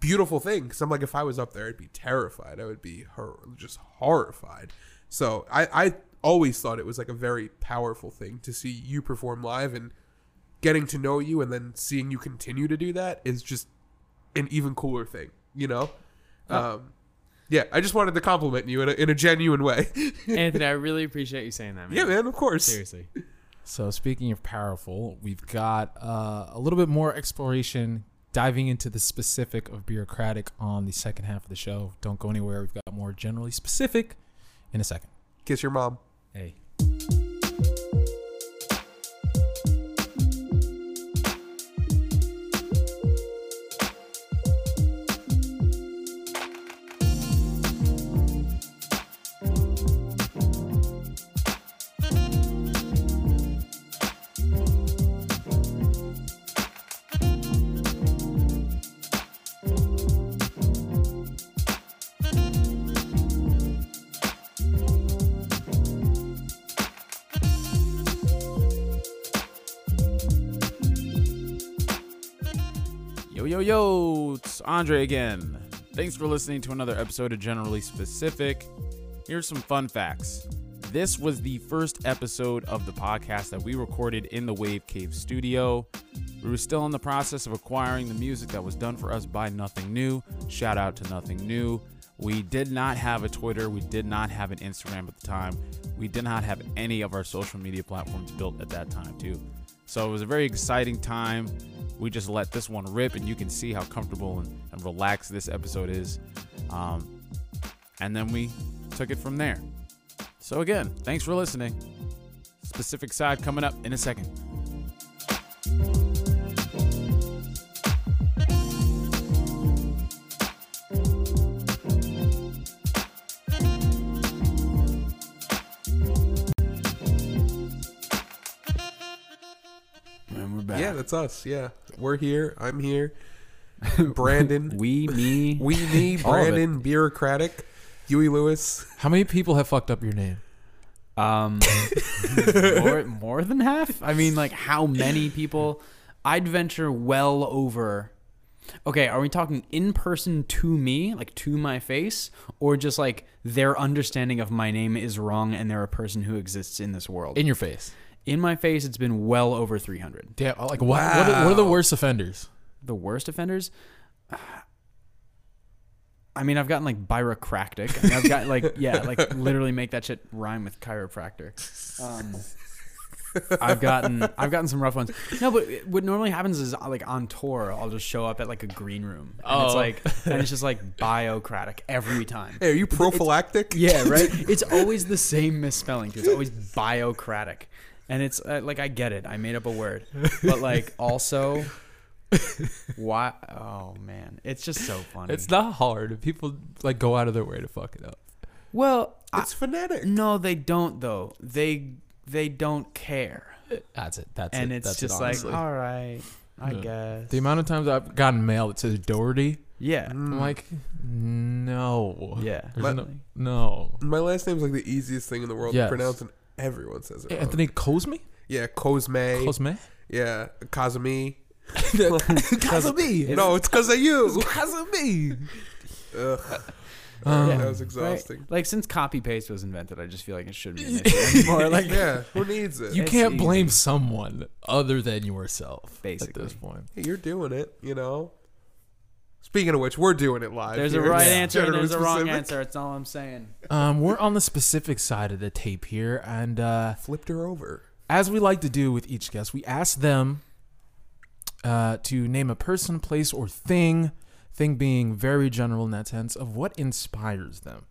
beautiful thing because I'm like, if I was up there, I'd be terrified. I would be hor- just horrified. So I, I always thought it was like a very powerful thing to see you perform live and getting to know you and then seeing you continue to do that is just an even cooler thing, you know? Um, yeah, I just wanted to compliment you in a, in a genuine way. *laughs* Anthony, I really appreciate you saying that, man. yeah, man, of course. Seriously. So speaking of powerful, we've got uh, a little bit more exploration diving into the specific of bureaucratic on the second half of the show. Don't go anywhere. We've got more generally specific in a second. Kiss your mom. Hey. Andre again. Thanks for listening to another episode of Generally Specific. Here's some fun facts. This was the first episode of the podcast that we recorded in the Wave Cave studio. We were still in the process of acquiring the music that was done for us by Nothing New. Shout out to Nothing New. We did not have a Twitter. We did not have an Instagram at the time. We did not have any of our social media platforms built at that time, too. So it was a very exciting time. We just let this one rip, and you can see how comfortable and, and relaxed this episode is. Um, and then we took it from there. So again, thanks for listening. Specific side coming up in a second. That's us. Yeah, we're here. I'm here. *laughs* Brandon, we, me, *laughs* we, me, All of it. Brandon, bureaucratic, Huey Lewis. How many people have fucked up your name? Um, *laughs* more, more than half. I mean, like how many people? I'd venture well over. Okay, are we talking in person to me, like to my face, or just like their understanding of my name is wrong and they're a person who exists in this world? In your face. In my face, it's been well over 300. Damn, like what, what, are, what are the worst offenders? The worst offenders? I mean, I've gotten like byrocractic. I mean, I've got like, yeah, like literally make that shit rhyme with chiropractor. Um, I've gotten, I've gotten some rough ones. No, but what normally happens is like on tour, I'll just show up at like a green room, and it's Oh. like, and it's just like biocratic every time. Hey, are you prophylactic? Yeah, right. It's always the same misspelling. Too. It's always biocratic, and it's uh, like I get it. I made up a word, *laughs* but like also, why? Oh man, it's just so funny. It's not hard. People like go out of their way to fuck it up. well, I, It's phonetic. no, they don't though. They they don't care, That's it. That's it. and it. it's That's just it, like, all right, I Yeah. guess. the amount of times I've gotten mail that says Doherty, yeah, I'm like, no. yeah. There's But- no, no. My last name's like the easiest thing in the world Yes. to pronounce, and everyone says it. wrong. Anthony Cosme? Yeah, Cosme. Cosme? Yeah, Kazumi. *laughs* Cosme. No, it's because of you. Cosme. Ugh, Um, that was Right? exhausting. Like since copy paste was invented, I just feel like it shouldn't be an *laughs* issue anymore. Like Yeah, who needs it? You It's can't easy. blame someone other than yourself. Basically. At this point. Hey, you're doing it, you know. Speaking of which, we're doing it live. there's a right It's answer and generally there's a wrong specific. answer. That's all I'm saying. Um, we're on the specific side of the tape here, and uh, Flipped her over. as we like to do with each guest, we ask them uh, to name a person, place, or thing. Thing being very general in that sense of what inspires them.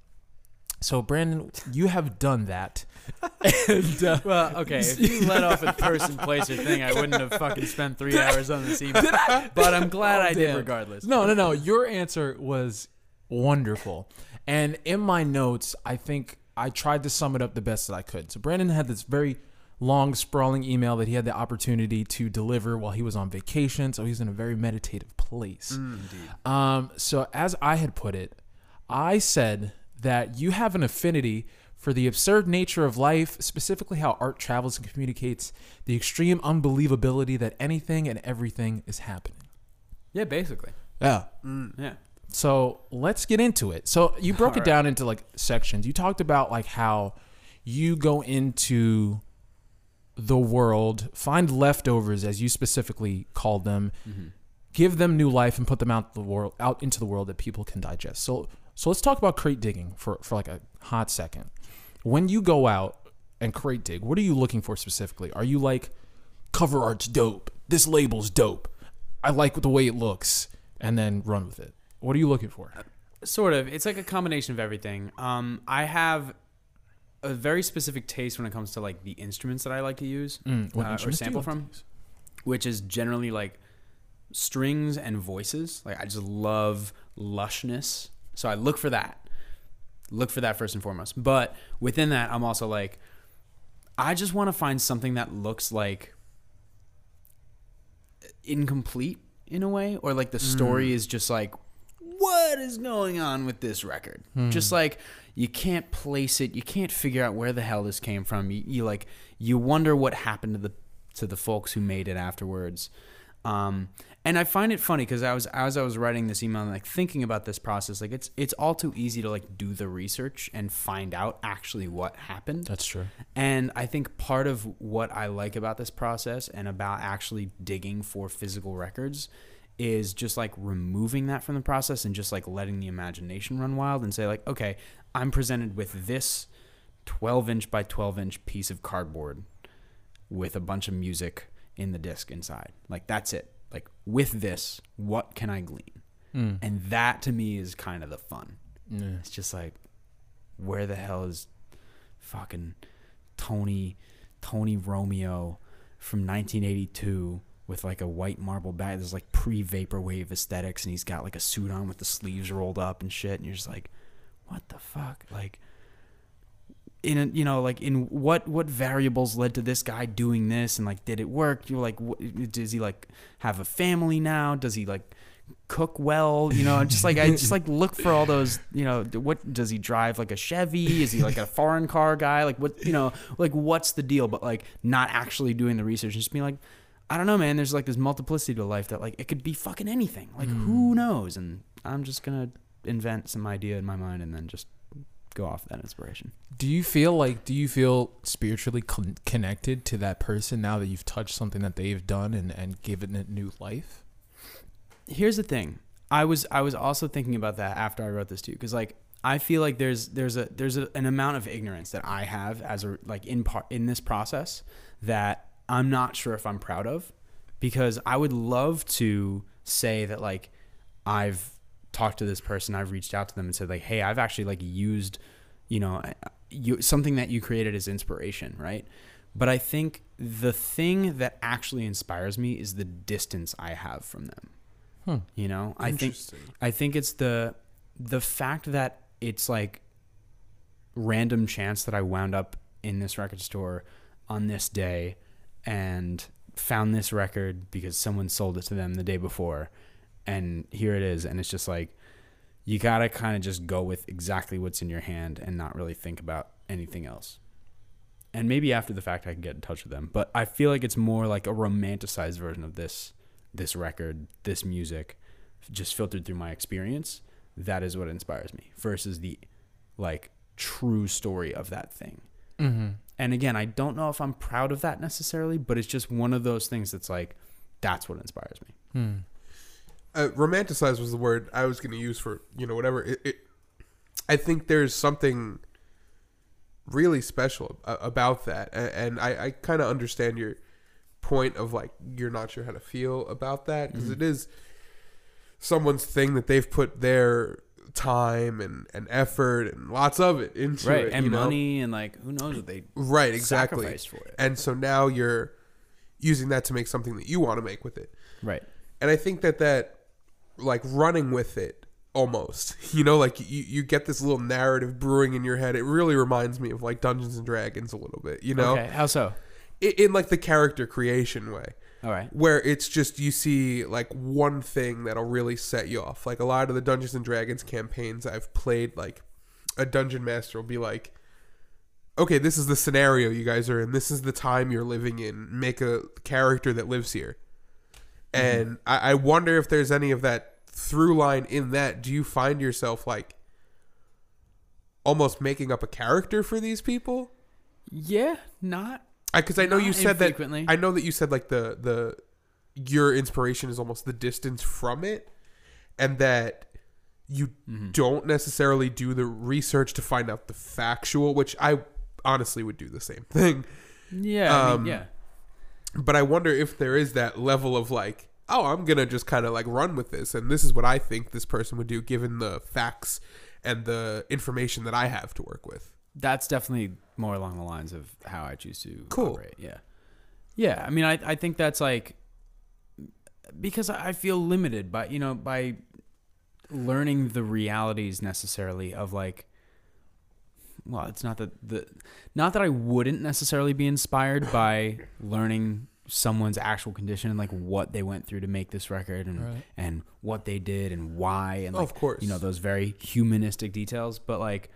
So, Brandon, you have done that. and, uh, Well, okay, if you let off a person, place, or thing, I wouldn't have fucking spent three hours on this email. But I'm glad Oh, I did regardless. No, no, no. Your answer was wonderful. And in my notes, I think I tried to sum it up the best that I could. So Brandon had this very long, sprawling email that he had the opportunity to deliver while he was on vacation. So he's in a very meditative place. Um, so as I had put it, I said that you have an affinity for the absurd nature of life, specifically how art travels and communicates the extreme unbelievability that anything and everything is happening. Yeah, basically. Yeah. Mm, yeah. So let's get into it. So you broke it Alright. down into like sections. You talked about like how you go into the world, find leftovers as you specifically called them, mm-hmm. give them new life and put them out the world out into the world that people can digest. So so let's talk about crate digging for for like a hot second. When you go out and crate dig, what are you looking for specifically? Are you like cover art's dope. This label's dope. I like the way it looks and then run with it. What are you looking for? Sort of. It's like a combination of everything. Um, I have a very specific taste when it comes to like the instruments that I like to use Mm, what uh, or instruments do you sample like from, which is generally like strings and voices. Like I just love lushness, so I look for that. Look for that first and foremost. But within that, I'm also like, I just want to find something that looks like incomplete in a way, or like the story is just like, what is going on with this record? Just like you can't place it, you can't figure out where the hell this came from. You, you like you wonder what happened to the to the folks who made it afterwards. Um, and I find it funny because I was as I was writing this email, and like thinking about this process, like it's it's all too easy to like do the research and find out actually what happened. That's true. And I think part of what I like about this process and about actually digging for physical records is just like removing that from the process and just like letting the imagination run wild and say like, okay, I'm presented with this 12 inch by 12 inch piece of cardboard with a bunch of music in the disc inside. Like that's it. Like with this, what can I glean? Mm. And that to me is kind of the fun. Yeah. It's just like, where the hell is fucking Tony Tony Romeo from 1982 with like a white marble bag? There's like pre vaporwave aesthetics, and he's got like a suit on with the sleeves rolled up and shit. And you're just like, what the fuck? Like, in a, you know, like in what what variables led to this guy doing this, and like, did it work? You're like, what, does he like have a family now? Does he like cook well? You know just like i *laughs* just like look for all those you know what does he drive like a chevy? Is he like a foreign car guy? Like what you know like what's the deal? But like not actually doing the research just being like i don't know man. There's like this multiplicity to life that like it could be fucking anything. Like who hmm. knows? And i'm just gonna invent some idea in my mind and then just go off that inspiration Do you feel like do you feel spiritually con- connected to that person now that you've touched something that they've done and and given it new life? here's the thing i was i was also thinking about that after i wrote this too because like i feel like there's there's a there's a, an amount of ignorance that i have as a like in part in this process that i'm not sure if i'm proud of because i would love to say that like i've talked to this person i've reached out to them and said like hey i've actually like used you know you something that you created as inspiration right? But i think the thing that actually inspires me is the distance i have from them. Hmm. you know, I think I think it's the the fact that it's like random chance that I wound up in this record store on this day and found this record because someone sold it to them the day before and here it is and it's just like you got to kind of just go with exactly what's in your hand and not really think about anything else. And maybe after the fact I can get in touch with them, but I feel like it's more like a romanticized version of this this record, this music, just filtered through my experience, that is what inspires me versus the like true story of that thing. Mm-hmm. And again, I don't know if I'm proud of that necessarily, but it's just one of those things that's like, that's what inspires me. Hmm. Uh, romanticize was the word I was going to use for you know whatever. It, it, I think there's something really special about that, and I, I kind of understand your point of like you're not sure how to feel about that because Mhm. is someone's thing that they've put their time and, and effort and lots of it into right. it, and you know? money and like, who knows what they right exactly for it. and so now you're using that to make something that you want to make with it Right. and I think that that like running with it almost. *laughs* You know like you, you get this little narrative brewing in your head. It really reminds me of like Dungeons and Dragons a little bit you know? Okay. How so? in, in like the character creation way. All right. where it's just you see like one thing that'll really set you off. Like a lot of the Dungeons and Dragons campaigns I've played like a dungeon master will be like okay this is the scenario you guys are in. This is the time you're living in. Make a character that lives here and I, I wonder if there's any of that through line in that do you find yourself like almost making up a character for these people Yeah. Not. because I, know you said that. I know that you said like the the your inspiration is almost the distance from it, and that you Mm-hmm. don't necessarily do the research to find out the factual, which I honestly would do the same *laughs* thing. Yeah. I Um, mean, yeah. But I wonder if there is that level of like, oh, I'm gonna just kind of like run with this, and this is what I think this person would do given the facts and the information that I have to work with. That's definitely more along the lines of how I choose to Cool. operate. Yeah. Yeah. I mean, I, I think that's like because I I feel limited by, you know, by learning the realities necessarily of like, well, it's not that the, not that I wouldn't necessarily be inspired *laughs* by learning someone's actual condition and like what they went through to make this record and Right. and what they did and why and like of course, you know those very humanistic details but like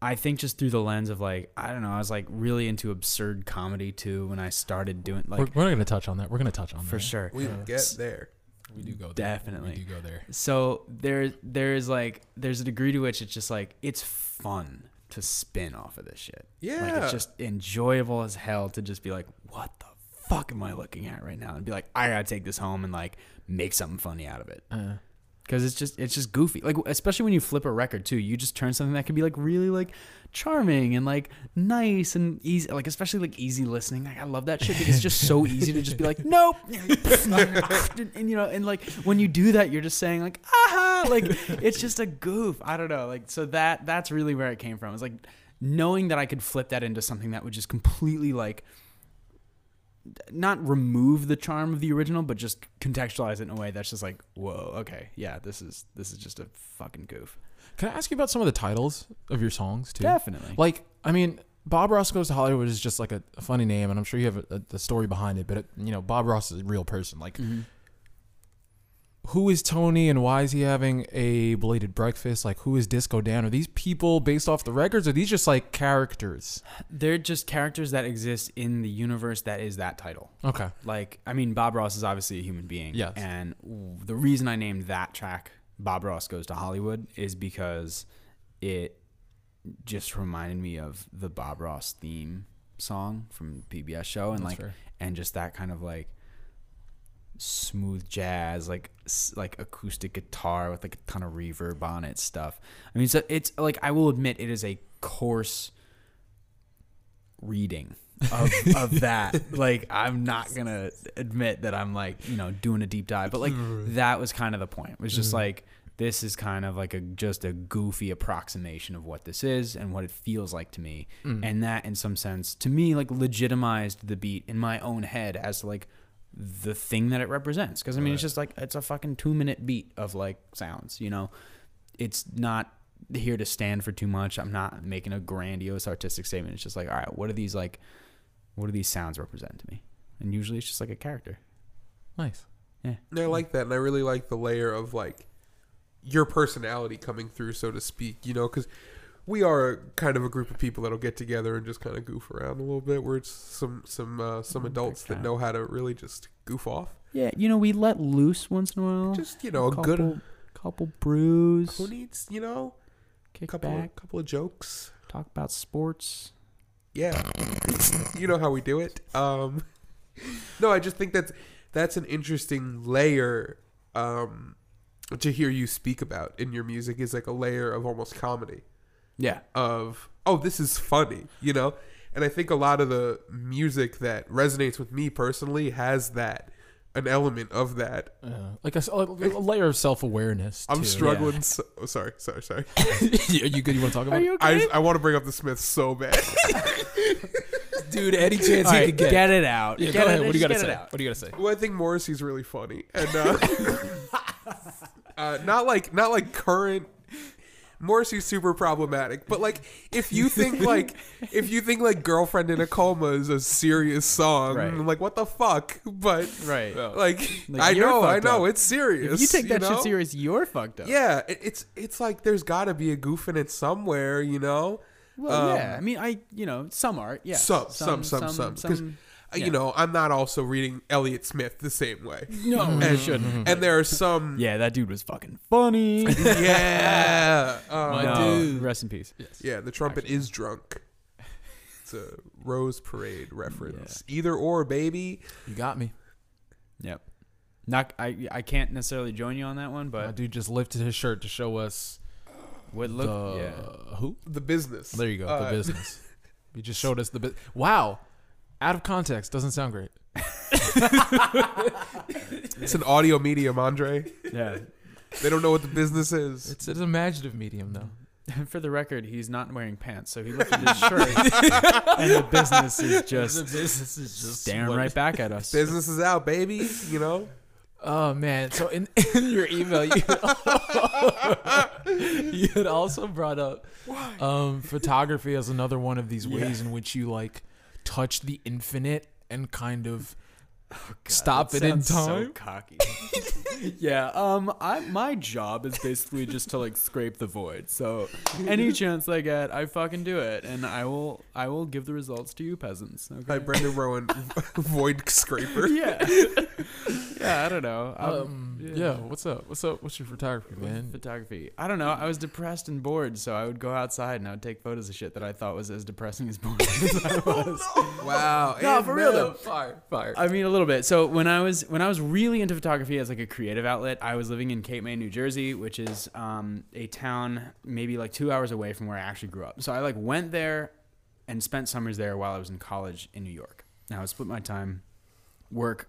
i think just through the lens of like i don't know i was like really into absurd comedy too when i started doing we're, like we're not gonna touch on that. We're gonna touch on for that. sure we Uh, get there. We do go there. Definitely. We do go there. so there there is like there's a degree to which it's just like it's fun to spin off of this shit. Yeah, like it's just enjoyable as hell to just be like what the fuck am i looking at right now? And be like i gotta take this home and like make something funny out of it. Uh, because it's just it's just goofy. Like especially when you flip a record too, you just turn something that could be like really like charming and like nice and easy. Like especially like easy listening. Like I love that shit because it's just so easy to just be like nope, *laughs* and you know, and like when you do that, you're just saying like aha, like it's just a goof. I don't know. Like so that that's really where it came from. It's like knowing that I could flip that into something that would just completely like not remove the charm of the original, but just contextualize it in a way that's just like, whoa, okay, yeah, this is this is just a fucking goof. Can I ask you about some of the titles of your songs too? Definitely. Like, I mean, Bob Ross goes to Hollywood is just like a, a funny name, and I'm sure you have a, a, story behind it. But it, you know, Bob Ross is a real person. Like, Mm-hmm. Who is Tony, and why is he having a belated breakfast? Like, who is Disco Dan? Are these people based off the records? Or are these just like characters? They're just characters that exist in the universe that is that title. Okay. Like, I mean, Bob Ross is obviously a human being. Yes. And the reason I named that track Bob Ross Goes to Hollywood is because it just reminded me of the Bob Ross theme song from PBS show and That's like fair. and just that kind of like smooth jazz like like acoustic guitar with like a ton of reverb on it stuff. I mean so it's like i will admit it is a coarse reading of, *laughs* of that. Like i'm not gonna admit that i'm like you know doing a deep dive but like that was kind of the point. It was just mm. like this is kind of like a just a goofy approximation of what this is and what it feels like to me. Mm. And that in some sense to me like legitimized the beat in my own head as to like the thing that it represents. Because i mean it's just like it's a fucking two minute beat of like sounds you know? It's not here to stand for too much. I'm not making a grandiose artistic statement. It's just like all right what are these like what do these sounds represent to me? And usually it's just like a character. Nice. Yeah. And I like that, and I really like the layer of like your personality coming through, so to speak. You know, because we are kind of a group of people that'll get together and just kind of goof around a little bit. Where it's some some uh, some adults that know how to really just goof off. yeah you know we let loose once in a while Just you know, a good couple, couple brews who needs you know kick couple back of, couple of jokes. talk about sports Yeah, *laughs* you know how we do it. Um, no, I just think that's that's an interesting layer um, to hear you speak about in your music. Is like a layer of almost comedy. Yeah of oh this is funny you know and i think a lot of the music that resonates with me personally has that an element of that Uh, like a layer of self awareness. i'm struggling so, oh, sorry sorry sorry *laughs* Are you good? You want to talk about? are you i okay? just, i want to bring up the smiths so bad *laughs* dude? Any chance All he right, could get? get it out Yeah, Get go it- ahead. What do you got to say? What do you got to say? well i think morrissey's really funny and uh, *laughs* uh not like not like current Morrissey's super problematic, but like if you think like if you think like "Girlfriend in a Coma" is a serious song, Right. I'm like what the fuck? But right like, Like, I know, I know, up. it's serious. if you take that know? shit serious you're fucked up Yeah, it, it's it's like there's got to be a goof in it somewhere, you know. Well, Um, yeah. I mean, I you know some art, yeah. Some, some, some, some, 'cause, Uh, yeah. You know, I'm not also reading Elliott Smith the same way, no, you and shouldn't. and there are some. Yeah, that dude was fucking funny. *laughs* yeah, *laughs* um, My No, dude. Rest in peace. Yes. yeah. The trumpet is drunk. It's a Rose Parade reference. Either or, baby. You got me. Yep. Not I. I can't necessarily join you on that one, My but dude just lifted his shirt to show us what look. the yeah. who? The business. There you go. Uh, the business. *laughs* You just showed us the bit. Wow. Out of context doesn't sound great. *laughs* It's an audio medium, Andre. Yeah. They don't know what the business is. It's an imaginative medium though. And *laughs* for the record, he's not wearing pants, so he lifted his shirt, *laughs* and the business is just business is just staring right back at us. Business is out, baby. You know. Oh man! So in, in your email, you you had also brought up um, photography as another one of these ways in which you like touch the infinite and kind of stop That it in sounds so time. cocky. *laughs* yeah. Um. I my job is basically just to like scrape the void. So any *laughs* chance I get, I fucking do it, and I will I will give the results to you peasants. Okay. Hi, Brendan Rowan, *laughs* Void Scraper. yeah. *laughs* yeah, I don't know. Um, Um, yeah. What's up? What's up? What's your photography, man? Photography. I don't know. I was depressed and bored, so I would go outside and I would take photos of shit that I thought was as depressing as boring *laughs* as I *laughs* was. Wow. No, and for real though. Fire, fire. I mean, a little bit. So when I was when I was really into photography as like a creative outlet, I was living in Cape May, New Jersey, which is um, a town maybe like two hours away from where I actually grew up. So I like went there and spent summers there while I was in college in New York. Now I split my time, work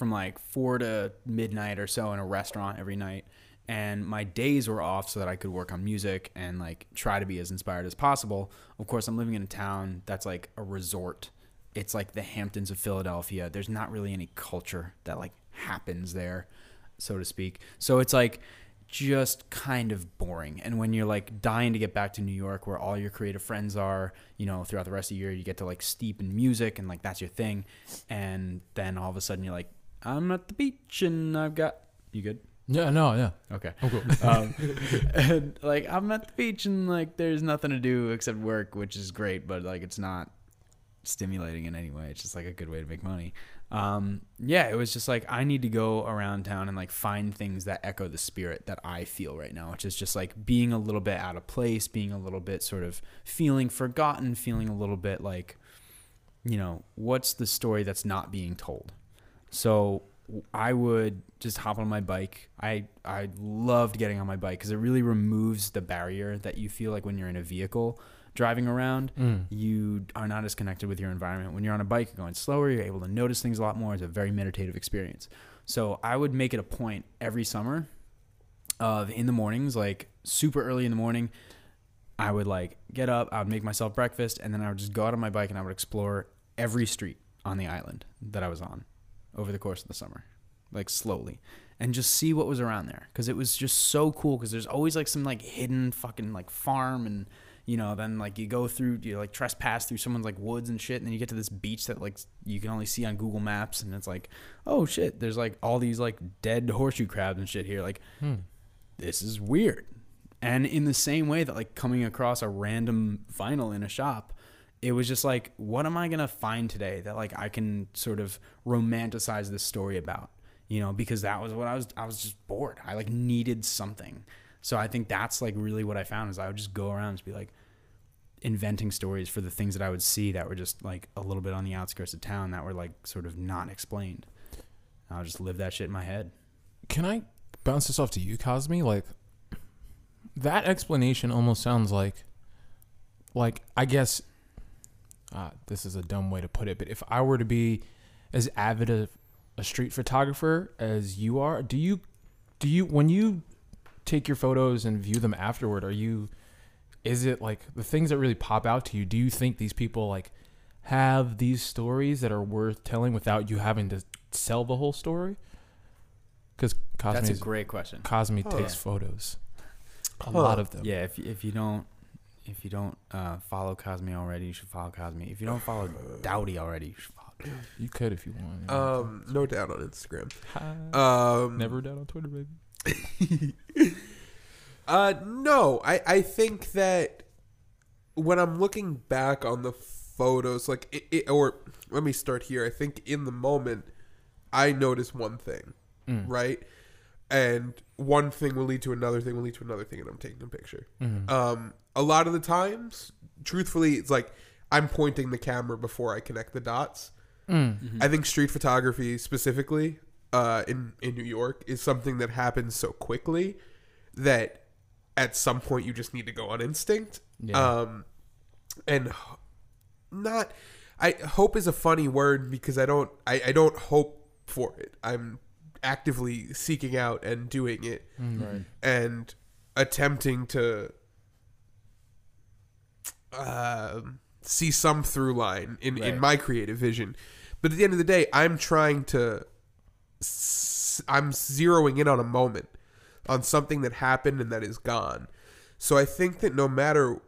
from like four to midnight or so in a restaurant every night. And my days were off so that I could work on music and like try to be as inspired as possible. Of course, I'm living in a town that's like a resort. It's like the Hamptons of Philadelphia. There's not really any culture that like happens there, so to speak. So it's like just kind of boring. And when you're like dying to get back to New York where all your creative friends are, you know, throughout the rest of the year, you get to like steep in music and like that's your thing. And then all of a sudden you're like, I'm at the beach and I've got you good? Yeah. No. Yeah. Okay. I'm cool. *laughs* Um, *laughs* and like I'm at the beach and like there's nothing to do except work, which is great, but like it's not stimulating in any way. It's just like a good way to make money. Um, yeah, it was just like I need to go around town and like find things that echo the spirit that I feel right now, which is just like being a little bit out of place, being a little bit sort of feeling forgotten, feeling a little bit like, you know, what's the story that's not being told? So I would just hop on my bike. I I loved getting on my bike because it really removes the barrier that you feel like when you're in a vehicle driving around. Mm. You are not as connected with your environment. When you're on a bike, you're going slower. You're able to notice things a lot more. It's a very meditative experience. So I would make it a point every summer of in the mornings, like super early in the morning. I would like get up, I would make myself breakfast, and then I would just go out on my bike and I would explore every street on the island that I was on over the course of the summer, like slowly, and just see what was around there. Cause it was just so cool. Cause there's always like some like hidden fucking like farm and, you know, then like you go through, you like trespass through someone's like woods and shit. And then you get to this beach that like you can only see on Google Maps. And it's like, oh shit, there's like all these like dead horseshoe crabs and shit here. Like, Hmm. this is weird. And in the same way that like coming across a random vinyl in a shop, it was just like, what am I gonna find today that like I can sort of romanticize this story about? You know, because that was what I was I was just bored. I like needed something. So I think that's like really what I found is I would just go around and just be like inventing stories for the things that I would see that were just like a little bit on the outskirts of town that were like sort of not explained. I'll just live that shit in my head. Can I bounce this off to you, Cosme? Like that explanation almost sounds like, like I guess, uh, this is a dumb way to put it, but if I were to be as avid a, a street photographer as you are, do you, do you when you take your photos and view them afterward, are you, is it like the things that really pop out to you? Do you think these people like have these stories that are worth telling without you having to sell the whole story? Because Cosme That's a great question. Cosme Huh. takes photos. A Huh. lot of them. Yeah, if if you don't if you don't uh, follow Cosme already, you should follow Cosme. If you don't follow *sighs* Dowdy already, you should follow. Dowdy. You could if you want. yeah. Um, no doubt on Instagram. Hi. Um, Never doubt on Twitter, baby. *laughs* Uh, no, I I think that when I'm looking back on the photos, like it, it, or let me start here. I think in the moment, I notice one thing, Mm. right, and one thing will lead to another thing will lead to another thing, and I'm taking a picture. Um, a lot of the times, truthfully, it's like I'm pointing the camera before I connect the dots. Mm. I think street photography specifically uh, in in New York is something that happens so quickly that at some point you just need to go on instinct. Yeah. Um, and not I hope is a funny word because I don't I, I don't hope for it. I'm actively seeking out and doing it Right. and attempting to um see some through line in, in my creative vision. But at the end of the day, I'm trying to, I'm zeroing in on a moment, on something that happened and that is gone. So I think that no matter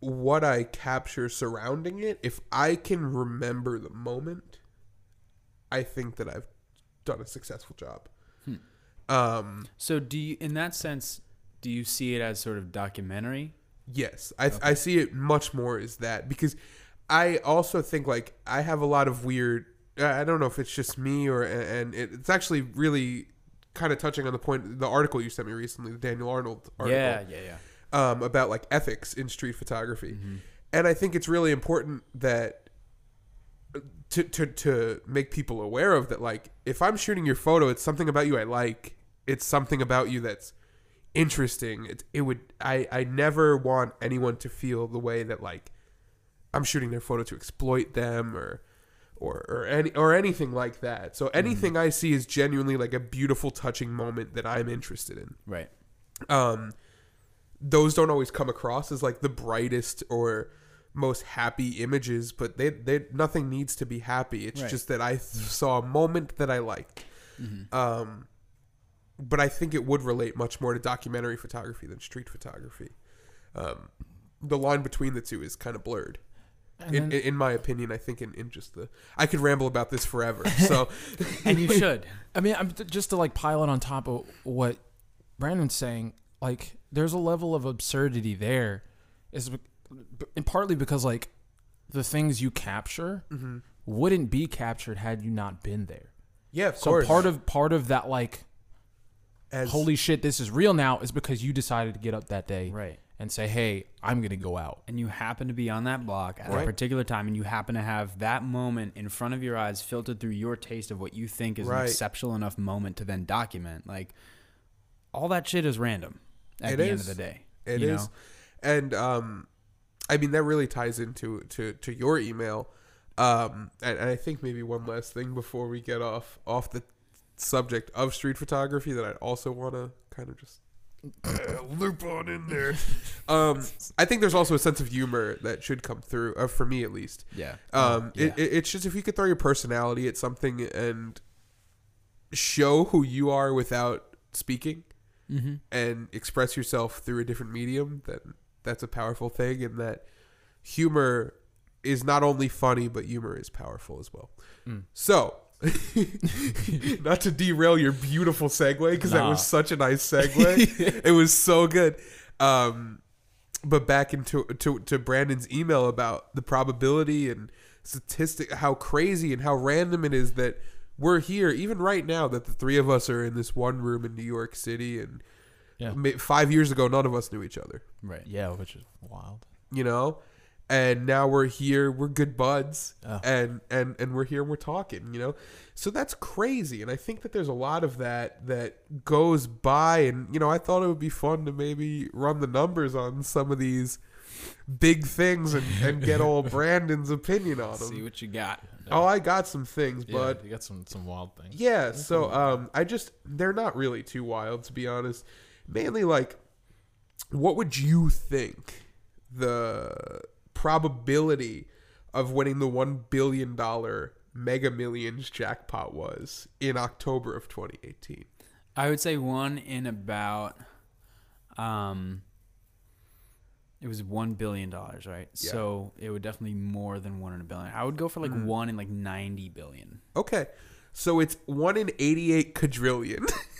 what I capture surrounding it, if I can remember the moment, I think that I've done a successful job. Um, So do you, in that sense, do you see it as sort of documentary? Yes, I I see it much more as that because I also think like I have a lot of weird I don't know if it's just me or and it, it's actually really kind of touching on the point the article you sent me recently, the Daniel Arnold article. Yeah, yeah, yeah. um, about like ethics in street photography, Mm-hmm. and I think it's really important that to to to make people aware of that. Like, if I'm shooting your photo, it's something about you I like. It's something about you that's interesting. It it would I I never want anyone to feel the way that like I'm shooting their photo to exploit them or. Or, or any or anything like that. So anything I see is genuinely like a beautiful, touching moment that I'm interested in Right. um, those don't always come across as like the brightest or most happy images, but they they nothing needs to be happy. It's Right. just that I th- saw a moment that I liked. Um, but I think it would relate much more to documentary photography than street photography. Um, the line between the two is kind of blurred. In, then- in, my opinion, I think in, in just the I could ramble about this forever. *laughs* So And you should. *laughs* I mean, I'm just to like pile it on top of what Brandon's saying. Like, there's a level of absurdity there, is and partly because like the things you capture wouldn't be captured had you not been there. yeah, of So course. part of part of that like As, holy shit, this is real now is because you decided to get up that day Right. and say, hey, I'm gonna go out. and you happen to be on that block at Right. a particular time and you happen to have that moment in front of your eyes filtered through your taste of what you think is Right. an exceptional enough moment to then document like all that shit is random at It the end of the day It you is, know? and um, I mean that really ties into to to your email. Um, and, and I think maybe one last thing before we get off off the subject of street photography that I'd also want to kind of just uh, *laughs* loop on in there. *laughs* Um, I think there's also a sense of humor that should come through, uh, for me at least. yeah Um, yeah. it, it, it's just if you could throw your personality at something and show who you are without speaking mm-hmm. and express yourself through a different medium, then that's a powerful thing. And that humor is not only funny, but humor is powerful as well. Mm. So, *laughs* not to derail your beautiful segue, because that Nah. was such a nice segue. *laughs* it was so good. Um, but back into to, to Brandon's email about the probability and statistic, how crazy and how random it is that we're here, even right now, that the three of us are in this one room in New York City, and Yeah. ma- five years ago, none of us knew each other, right Yeah, which is wild. you know, and now we're here, we're good buds, Oh. and and and we're here and we're talking, you know, so that's crazy, and I think that there's a lot of that that goes by, and you know, I thought it would be fun to maybe run the numbers on some of these big things and, and get old *laughs* Brandon's opinion on them. see what you got Oh, I got some things, Yeah, but you got some some wild things. yeah, so um I just they're not really too wild to be honest. Mainly like what would you think the probability of winning the 1 billion dollar mega millions jackpot was in October of 2018? i would say one in about um it was one billion dollars right Yeah. so it would definitely be more than one in a billion i would go for like Mm. one in like 90 billion Okay. So it's 1 in 88 quadrillion. *laughs*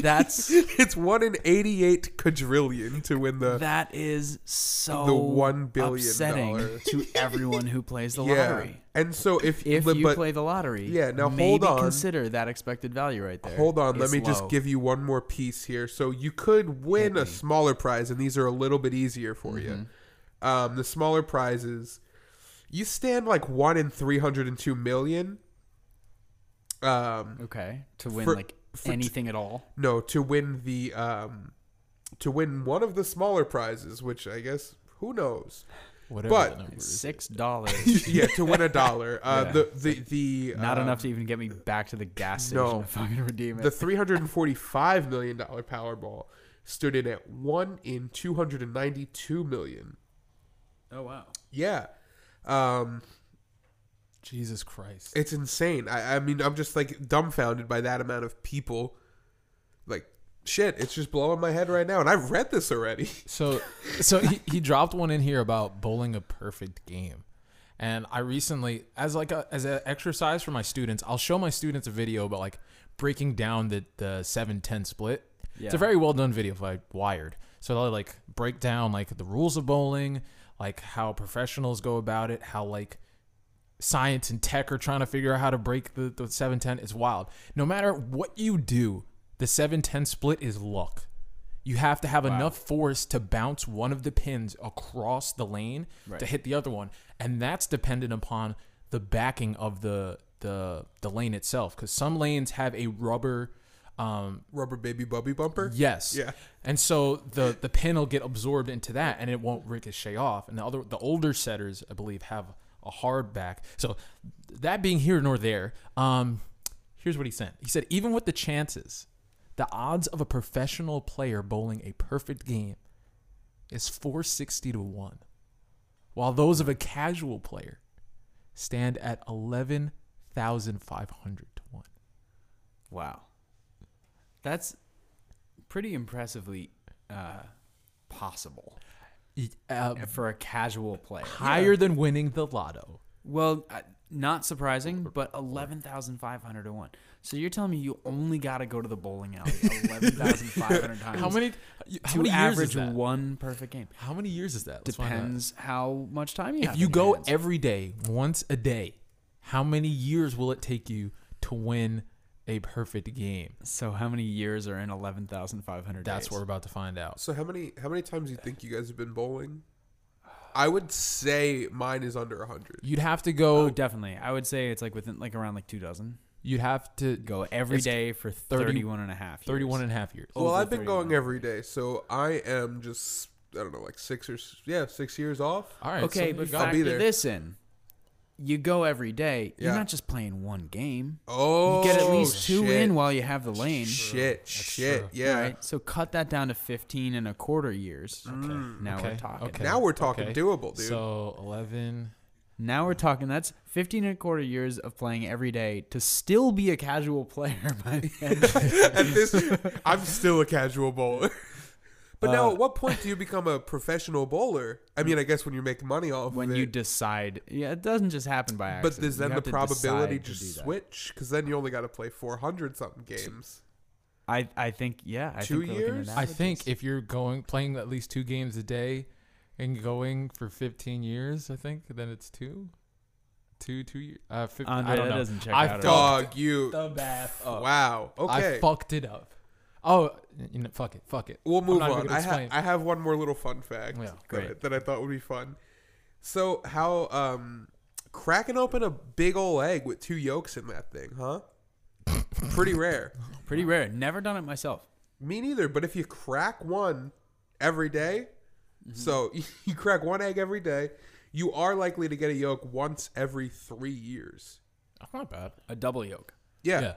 that's *laughs* it's 1 in 88 quadrillion to win the that is so the one billion upsetting dollar- *laughs* to everyone who plays the *laughs* yeah. lottery. And so if If but- you play the lottery, Yeah, now hold on. consider that expected value right there. Hold on, let me just give you one more piece here. So you could win a smaller prize, and these are a little bit easier for Mm-hmm. you. Um, the smaller prizes, you stand like one in three hundred and two million. Um, okay to win For- like anything at all. no, to win the um, to win one of the smaller prizes, which I guess who knows. Whatever But- the number is. Six *laughs* dollars, yeah, to win a dollar. *laughs* Uh, Yeah. The the the not um, enough to even get me back to the gas station no. to fucking redeem it. The three hundred and forty-five million dollar Powerball stood in at one in two hundred and ninety-two million. oh wow, Yeah, um, Jesus Christ. it's insane. I, I mean, I'm just like dumbfounded by that amount of people. Like, shit, it's just blowing my head right now, and I've read this already. *laughs* So, so he, he dropped one in here about bowling a perfect game, and I recently, as like a as an exercise for my students, I'll show my students a video about like breaking down the the seven ten split. Yeah. It's a very well done video by Wired. So they'll like break down like the rules of bowling, like how professionals go about it, how like science and tech are trying to figure out how to break the, the 710. It's wild. No matter what you do, the 710 split is luck. You have to have enough force to bounce one of the pins across the lane Right. to hit the other one, and that's dependent upon the backing of the the the lane itself. Because some lanes have a rubber, um, Rubber baby bubby bumper. yes, Yeah. and so the the pin will get absorbed into that, and it won't ricochet off. And the other the older setters, I believe, have a hard back. So that being here nor there, um, here's what he sent. He said, even with the chances, the odds of a professional player bowling a perfect game is 460 to 1, while those of a casual player stand at 11,500 to 1. Wow. That's pretty impressively uh, possible Uh, for a casual player. higher than winning the lotto. Well, uh, not surprising, but 11,500 to 1. So you're telling me you only got to go to the bowling alley *laughs* 11,500 times How many? How to many years is average that? one perfect game? How many years is that? Let's. Depends how much time you have. If you go hands. every day, once a day, how many years will it take you to win a perfect game? So how many years are in 11,500 That's days? what we're about to find out. So how many how many times do you think you guys have been bowling? I would say mine is under hundred. You'd have to Oh, go. definitely. I would say it's like within like around like two dozen. You'd have to Go every day for 30 31 and a half years. 31 and a half years. Well, over I've been going every day, so I am just I don't know, like six or yeah, six years off. All right. Okay, so but you got- be factor there. this in. You go every day. You're not just playing one game. Oh, You get at least two shit. in while you have the lane. Shit, shit, true. yeah. Right? So cut that down to 15 and a quarter years. Mm. Now Okay, we're talking. okay. Now we're talking Okay. doable, dude. So 11. Now we're talking. That's 15 and a quarter years of playing every day to still be a casual player by the end. At this, I'm still a casual bowler. But now, Uh, at what point do you become a professional bowler? I mean, I guess when you make money off when of you decide, yeah, it doesn't just happen by accident. But does You then the probability decide to just switch? Because then you only got to play 400 something games. I I think yeah. I Two think we're looking at years? I think if you're going playing at least two games a day and going for 15 years, I think then it's two, two, two years. Uh, 15, Andre, I don't that know. doesn't check I out. at. Dog, you. the math. up. Wow. Okay. I fucked it up. Oh, you know, fuck it, fuck it. We'll move on. I, ha- I have one more little fun fact Yeah, that, great. that I thought would be fun. So, how um, cracking open a big old egg with two yolks in that thing, huh? Pretty *laughs* rare. Pretty rare. Never done it myself. Me neither. But if you crack one every day, so *laughs* you crack one egg every day, you are likely to get a yolk once every three years. That's not bad. A double yolk. Yeah. Yeah.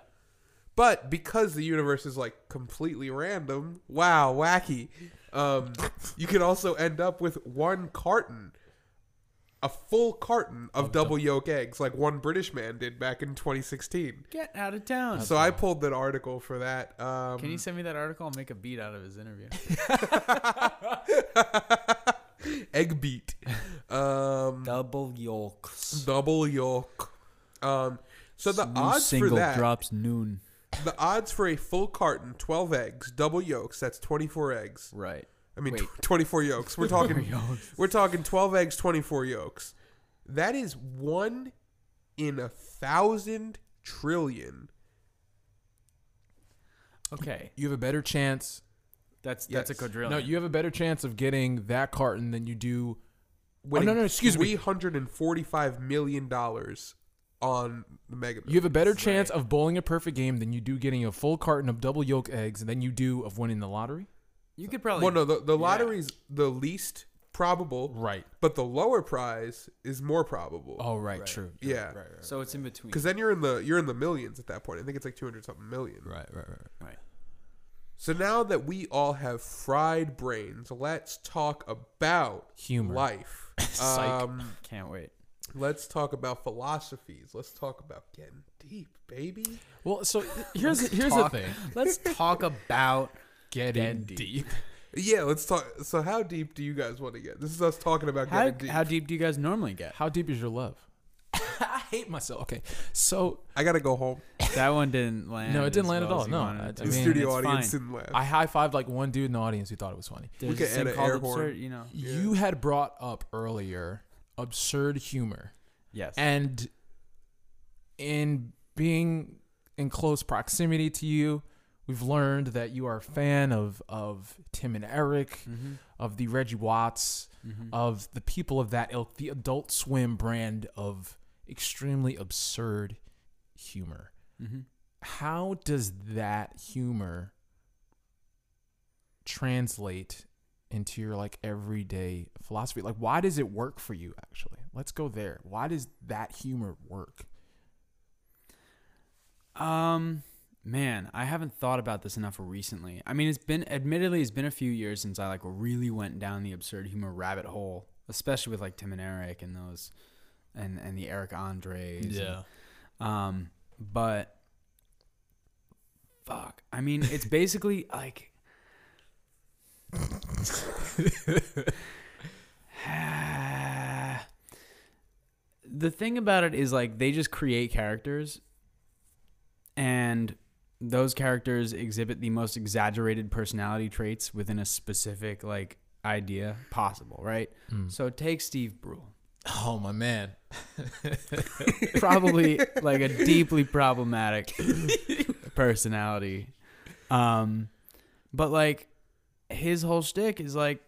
But because the universe is like completely random, wow, wacky. Um, *laughs* you can also end up with one carton, a full carton of, double yolk eggs, like one British man did back in 2016. Get out of town. So I pulled that article for that. Um, Can you send me that article? I'll make a beat out of his interview. *laughs* egg beat, um, double yolks. double yolk. Um, so the New odds for single that, drops noon. The odds for a full carton, 12 eggs, double yolks, that's 24 eggs. Right. I mean, Wait. tw 24 yolks. We're *laughs* talking, we're talking 12 eggs, 24 yolks. That is one in a thousand trillion. Okay. You have a better chance. That's that's a quadrillion. No, you have a better chance of getting that carton than you do. Oh, no, no, excuse me. $345 million on the Mega You have a better Millions. chance of bowling a perfect game than you do getting a full carton of double yolk eggs than you do of winning the lottery. you could probably Well, no, the, the Yeah. lottery's the least probable, Right. but the lower prize is more probable. Oh, right. True. true, Yeah. Right. Right. So it's in between. Because then you're in the you're in the millions at that point. I think it's like 200 something million. Right. Right. Right. Right. So now that we all have fried brains, let's talk about Humor. life. *laughs* Psych. um, Can't wait. Let's talk about philosophies. Let's talk about getting deep, baby. Well, so *laughs* here's here's talk- the thing. *laughs* Let's talk about Getting deep. deep. Yeah, let's talk. So how deep do you guys want to get? This is us talking about how getting deep. how deep do you guys normally get? How deep is your love? *laughs* I hate myself. Okay, so I gotta go home. That one didn't land. No, it didn't as land at all. No, I- it to. I The mean, studio audience fine. didn't laugh. I high fived like one dude in the audience who thought it was funny. There's We could this thing add an called air horn. you know. You had brought up earlier absurd humor, Yes. And in being in close proximity to you, we've learned that you are a fan of of Tim and Eric, mm-hmm. of the Reggie Watts, Mm-hmm. of the people of that ilk, the Adult Swim brand of extremely absurd humor. Mm-hmm. How does that humor translate into your like everyday philosophy? Like why does it work for you actually? Let's go there. Why does that humor work? Um, man, I haven't thought about this enough recently. I mean, it's been admittedly it's been a few years since I like really went down the absurd humor rabbit hole, especially with like Tim and Eric and those, and and the Eric Andres. and- um, but fuck, I mean, it's basically like. *sighs* the thing about it is like they just create characters and those characters exhibit the most exaggerated personality traits within a specific like idea possible, right? Mm. So take Steve Brule. Oh my man. *laughs* Probably like a deeply *laughs* problematic personality. Um but like his whole shtick is like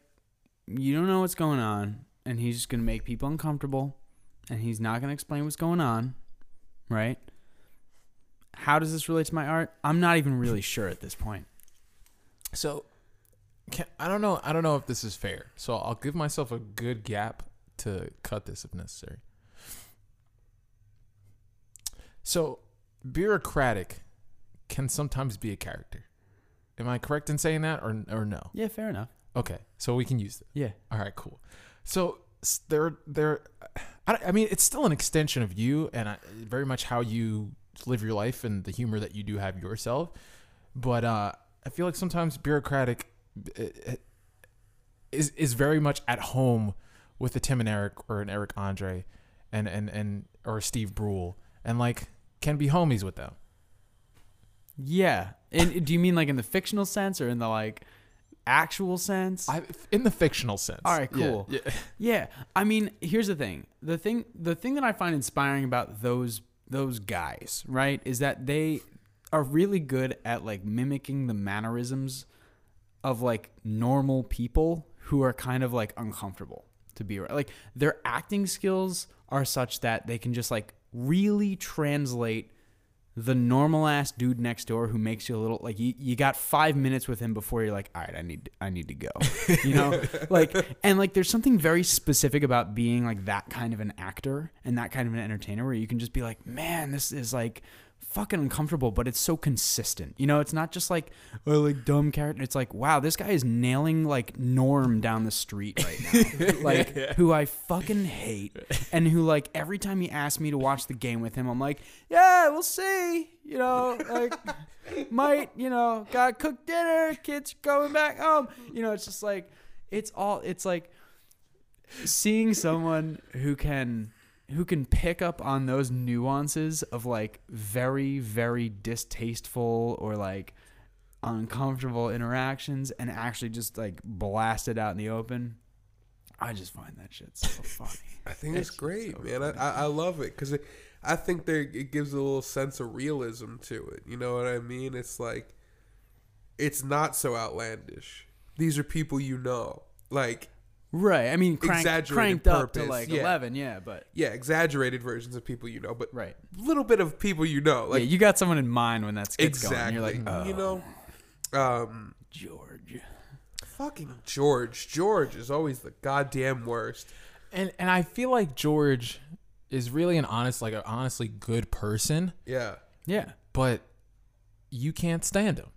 you don't know what's going on and he's just gonna make people uncomfortable and he's not gonna explain what's going on. Right? How does this relate to my art? I'm not even really sure at this point. So can, I don't know I don't know if this is fair. So I'll give myself a good gap to cut this if necessary. So Birocratic can sometimes be a character. Am I correct in saying that or or no? Yeah, fair enough. Okay. So we can use it. Yeah. All right, cool. So they're they're, I, I mean, it's still an extension of you, and I, very much how you live your life and the humor that you do have yourself. But uh, I feel like sometimes Birocratic uh, uh, is is very much at home with a Tim and Eric or an Eric Andre, and and and or Steve Brule, and like can be homies with them. Yeah. And do you mean like in the fictional sense or in the like actual sense? I in the fictional sense. All right, cool. Yeah. *laughs* Yeah, I mean, here's the thing. The thing the thing that I find inspiring about those those guys, right, is that they are really good at like mimicking the mannerisms of like normal people who are kind of like uncomfortable to be around. Like their acting skills are such that they can just like really translate the normal ass dude next door who makes you a little like you, you got five minutes with him before you're like all right i need i need to go *laughs* you know? Like and like there's something very specific about being like that kind of an actor and that kind of an entertainer where you can just be like man this is like fucking uncomfortable but it's so consistent. You know it's not just like oh like dumb character. It's like wow this guy is nailing like norm down the street right now. *laughs* Like who i fucking hate and who like every time he asks me to watch the game with him i'm like yeah we'll see. You know like *laughs* might you know got cooked dinner kids going back home. You know it's just like it's all it's like seeing someone who can who can pick up on those nuances of like very very distasteful or like uncomfortable interactions and actually just like blast it out in the open i just find that shit so *laughs* funny I think it's It's great, so man. I, I love it because I think there it gives a little sense of realism to it. You know what I mean? It's like it's not so outlandish. These are people you know. Like right i mean crank, Exaggerated cranked up to like yeah. 11 yeah but yeah, exaggerated versions of people you know, but right little bit of people you know. Like yeah you got someone in mind when that's exactly. going you're like oh, you know, um, george fucking George. George is always the goddamn worst. And and I feel like George is really an honest, like an honestly good person, Yeah. yeah but you can't stand him.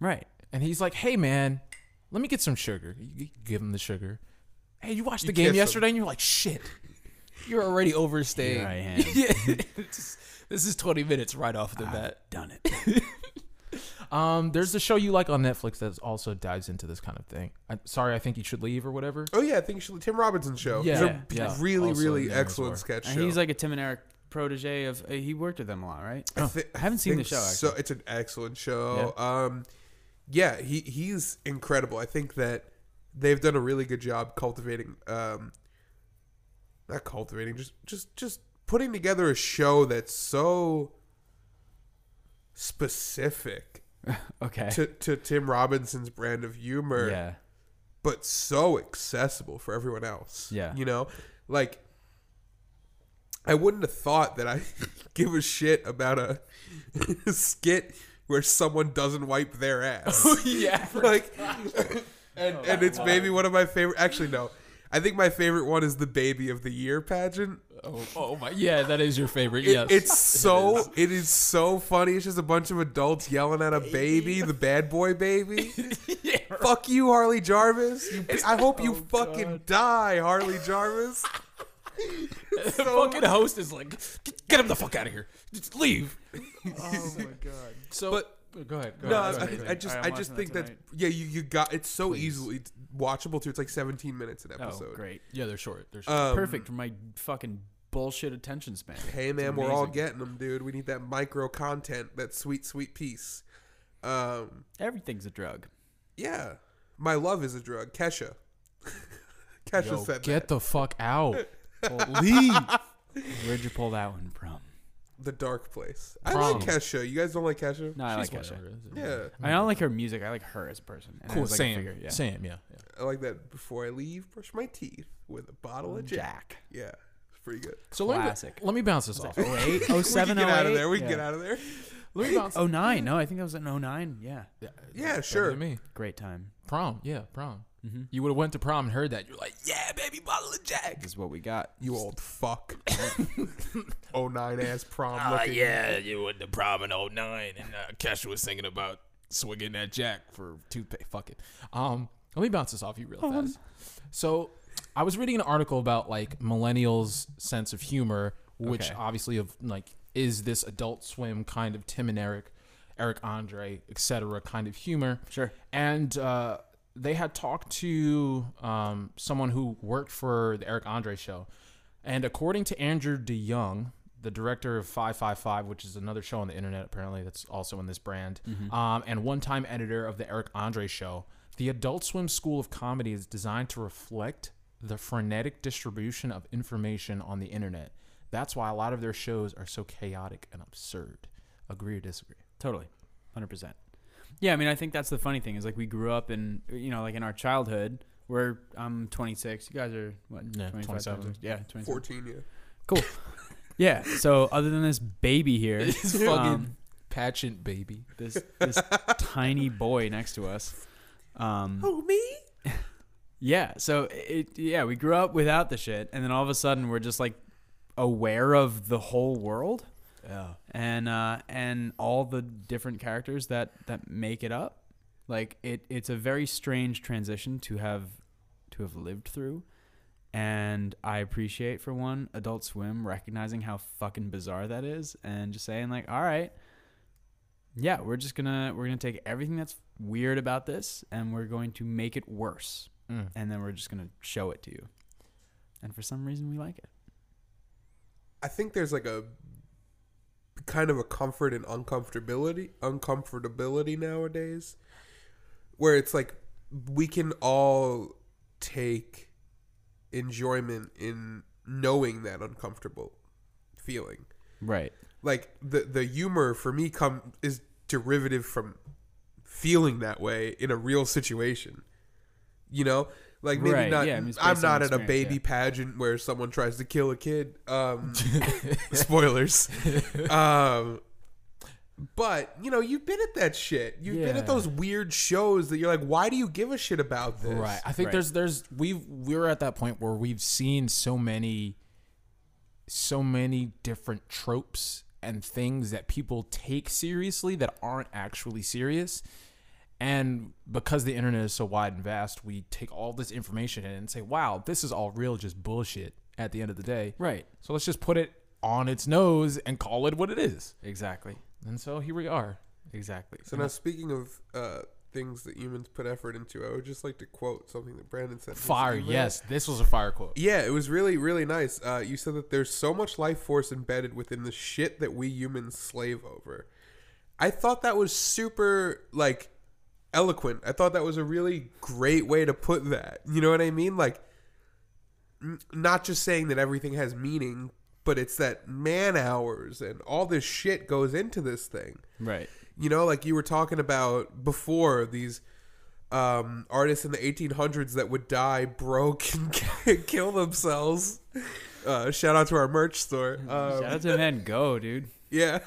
right And he's like, "Hey man, let me get some sugar." You give him the sugar. Hey, you watched the You game kiss him. yesterday, and you're like, "Shit, you're already overstaying." Here I am. *laughs* yeah, it's- this is 20 minutes right off the bat. done it *laughs* Um, there's a show you like on Netflix that also dives into this kind of thing. I'm sorry, I think you should leave or whatever. Oh yeah, I think you should Tim Robinson show. Yeah, It's a yeah. really Also really in excellent well. sketch show. and he's like a tim and eric protege of uh, he worked with them a lot right I, thi- I haven't seen the think show, So it's an excellent show. Yeah. Um, yeah, he he's incredible. I think that they've done a really good job cultivating um, not cultivating, just just just putting together a show that's so specific *laughs* Okay. to, to Tim Robinson's brand of humor, yeah. but so accessible for everyone else. Yeah. You know? Like I wouldn't have thought that I *laughs* give a shit about a *laughs* skit where someone doesn't wipe their ass. yeah. like and, oh, and it's maybe one of my favorite actually no. I think my favorite one is the baby of the year pageant. Oh, oh my. Yeah, that is your favorite. It- yes. It's *laughs* so it is so funny. It's just a bunch of adults yelling at a baby, the *laughs* bad boy baby. *laughs* Fuck you, Harley Jarvis. You, I hope you oh, fucking die, Harley Jarvis. the fucking host is like, get, get him the fuck out of here. Just leave. Oh my god. So, But- go ahead. Go No, ahead. I, ahead. I just Alright, I I'm just think that that yeah, you, you got it's so easily watchable too. It's like 17 minutes an Oh, episode. great. yeah, they're short. They're short. Um, Perfect for my fucking bullshit attention span. Hey man, It's we're all getting them, dude. We need that micro content, that sweet sweet piece. Um, Everything's a drug. yeah, my love is a drug. Kesha. *laughs* Kesha Yo, said get that. the fuck out. *laughs* Leave. Where'd you pull that one from? The dark place. I Prom. like Kesha. You guys don't like Kesha? No, I like She's Kesha. whatever. Yeah, I don't like her music. I like her as a person. And Cool. was like, Same. figure, yeah. Same. Yeah. yeah. I like that. Before I leave, brush my teeth with a bottle of Jack. Jack. Yeah, it's pretty good. So let me, Classic. let me bounce this off. *laughs* Oh eight, *laughs* We oh can seven, get oh out of there. We can Yeah. get out of there. *laughs* Let me bounce. Oh nine. No, I think that was an oh nine. Yeah. yeah, Yeah, sure. than Me. Great time. Prom. Yeah, prom. Mm-hmm. You would have went to prom and heard that. You're like, yeah, baby, bottle of Jack. This is what we got. You old fuck. *laughs* oh nine ass prom looking. yeah, you went to prom in 09 and uh, Kesha was singing about swinging that Jack for toothpaste. Fuck it. Um, let me bounce this off you real fast. So, I was reading an article about like millennials' sense of humor, which Okay. obviously of like is this Adult Swim kind of Tim and Eric, Eric Andre, etc. kind of humor. Sure. And uh, they had talked to um, someone who worked for the Eric Andre show. And according to Andrew DeYoung, the director of 555, which is another show on the internet, apparently, that's also in this brand, um, and one time editor of the Eric Andre show, the Adult Swim School of Comedy is designed to reflect the frenetic distribution of information on the internet. That's why a lot of their shows are so chaotic and absurd. Agree or disagree? Totally. 100%. Yeah, I mean, I think that's the funny thing is like we grew up in, you know, like in our childhood, we're, I'm 26. You guys are, what, Yeah, 25, 27. 26? Yeah, 27. 14, yeah. Cool. yeah, so other than this baby here, *laughs* This fucking um, pageant baby. this, this tiny boy next to us, um, Oh, me? *laughs* yeah, so it, yeah, we grew up without the shit, and then all of a sudden we're just like aware of the whole world. Yeah. and uh, and all the different characters that that make it up. Like it, it's a very strange transition to have to have lived through, and I appreciate for one Adult Swim recognizing how fucking bizarre that is, and just saying like, all right, yeah, we're just gonna we're gonna take everything that's weird about this, and we're going to make it worse, Mm. and then we're just gonna show it to you, and for some reason we like it. I think there's like a kind of a comfort and uncomfortability uncomfortability nowadays where it's like we can all take enjoyment in knowing that uncomfortable feeling. Right. like the the humor for me come is derivative from feeling that way in a real situation. You know like maybe Right, not yeah, I mean, I'm not at a baby yeah. pageant where someone tries to kill a kid um *laughs* spoilers *laughs* um but you know you've been at that shit you've been at those weird shows that you're like why do you give a shit about this Right. I think Right. there's there's we've we're at that point where we've seen so many so many different tropes and things that people take seriously that aren't actually serious. And because the internet is so wide and vast, we take all this information in and say, "Wow, this is all real just bullshit." At the end of the day, Right. so let's just put it on its nose and call it what it is. Exactly. And so here we are. Exactly. So now, speaking of uh, things that humans put effort into, I would just like to quote something that Brandon said. Fire, email. yes, this was a fire quote. Yeah, it was really, really nice. Uh, you said that there's so much life force embedded within the shit that we humans slave over. I thought that was super, like, eloquent. I thought that was a really great way to put that. You know what I mean? Like, n- not just saying that everything has meaning, but it's that man hours and all this shit goes into this thing. Right. You know, like you were talking about before, these um, artists in the 1800s that would die broke and *laughs* kill themselves. Uh, shout out to our merch store. Um, Shout out to Van Gogh, dude. *laughs* yeah.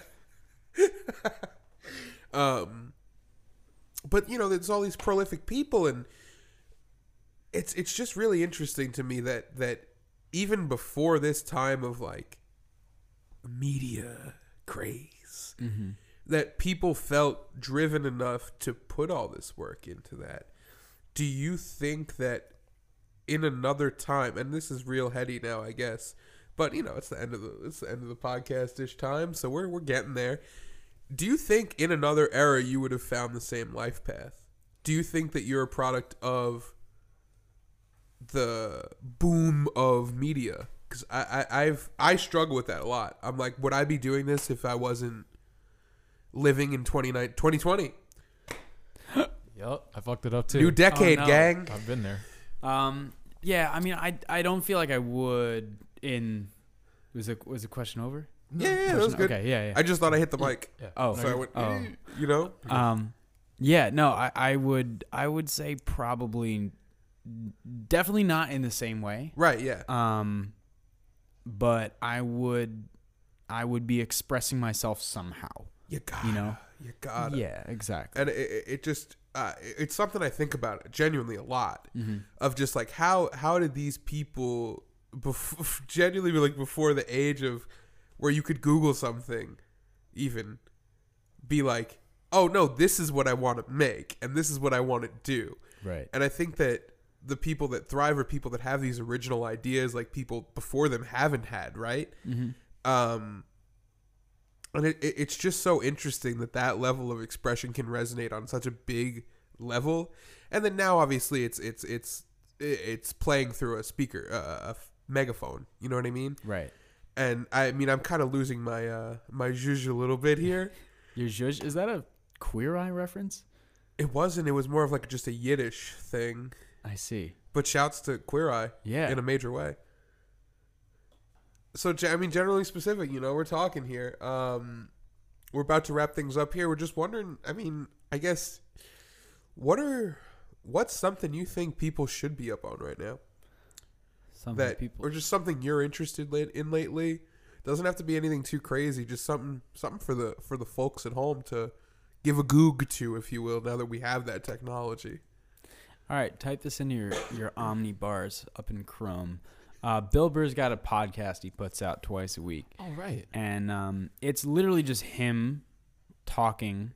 *laughs* um, but you know, there's all these prolific people, and it's it's just really interesting to me that that even before this time of like media craze, mm-hmm. that people felt driven enough to put all this work into that. Do you think that in another time, and this is real heady now, I guess, but you know, it's the end of the it's the end of the podcast ish time, so we're we're getting there. Do you think in another era you would have found the same life path? Do you think that you're a product of the boom of media? Because I, I I've I struggle with that a lot. I'm like, would I be doing this if I wasn't living in 29 2020? *gasps* Yup, I fucked it up too. New decade, no. gang. I've been there. Um. Yeah. I mean, I I don't feel like I would. In was the was the question over? Yeah, yeah, that was good. Okay. Yeah. Yeah. I just thought I hit the mic. Yeah. oh. So I went, Oh. "Eh," you know? Um, yeah, no, I, I would I would say probably definitely not in the same way. Right, yeah. Um, but I would I would be expressing myself somehow. You got You know? You got Yeah, exactly. And it, it, it just, uh, it's something I think about genuinely a lot Mm-hmm. of just like how, how did these people bef- *laughs* genuinely like before the age of where you could Google something even be like, oh no, this is what I want to make and this is what I want to do. Right. And I think that the people that thrive are people that have these original ideas like people before them haven't had, right? Mm-hmm. Um, and it, it, it's just so interesting that that level of expression can resonate on such a big level. And then now, obviously, it's it's it's it's playing through a speaker, uh, a f- megaphone. You know what I mean? Right. And I mean, I'm kind of losing my uh, my zhuzh a little bit here. *laughs* Your judge is that a queer eye reference? It wasn't. It was more of like just a Yiddish thing. I see. But shouts to Queer Eye Yeah. in a major way. So I mean, generally specific. You know, we're talking here. Um, we're about to wrap things up here. We're just wondering. I mean, I guess what are what's something you think people should be up on right now Something that people or just something you're interested in lately? Doesn't have to be anything too crazy. Just something something for the for the folks at home to give a goog to, if you will. Now that we have that technology. All right, type this into your your Omni bars up in Chrome. Uh, Bill Burr's got a podcast he puts out twice a week, All right. and um, it's literally just him talking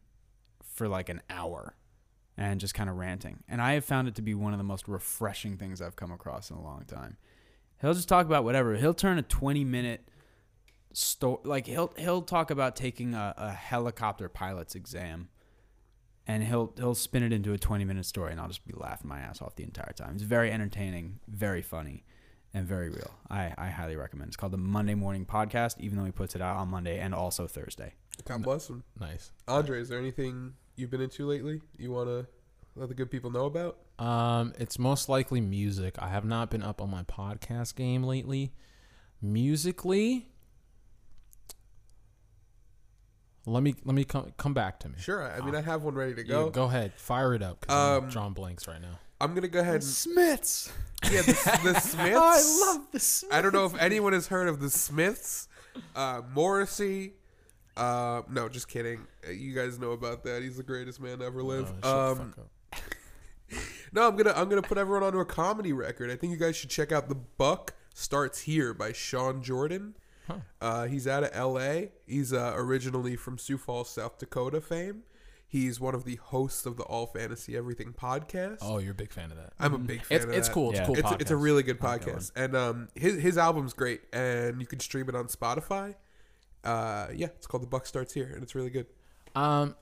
for like an hour and just kind of ranting. And I have found it to be one of the most refreshing things I've come across in a long time. He'll just talk about whatever. He'll turn a twenty minute story like he'll he'll talk about taking a, a helicopter pilot's exam and he'll he'll spin it into a 20 minute story and I'll just be laughing my ass off the entire time. It's very entertaining, very funny, and very real. I, I highly recommend. It's called the Monday Morning Podcast, even though he puts it out on Monday and also Thursday. God bless him. Nice. Andre, is there anything you've been into lately you want to let the good people know about? Um, it's most likely music. I have not been up on my podcast game lately. Musically, let me let me come come back to me. Sure. I mean, I have one ready to Yeah, go. go ahead, fire it up. Cause Um, I'm drawing blanks right now. I'm gonna go ahead. And, Smiths. yeah, the, the *laughs* Smiths. I love the Smiths. I don't know if anyone has heard of the Smiths. Uh, Morrissey. Uh, no, just kidding. Uh, You guys know about that. He's the greatest man to ever live. Oh, shut the um, fuck up. *laughs* no, I'm gonna I'm gonna put everyone onto a comedy record. I think you guys should check out "The Buck Starts Here" by Sean Jordan. Huh. Uh, he's out of L.A. He's uh, originally from Sioux Falls, South Dakota fame. He's one of the hosts of the All Fantasy Everything podcast. Oh, you're a big fan of that. I'm a big fan It's of it's that. cool. It's Yeah. a cool. It's, a- it's a really good podcast, and um, his his album's great, and you can stream it on Spotify. Uh, yeah, it's called "The Buck Starts Here," and it's really good. Um,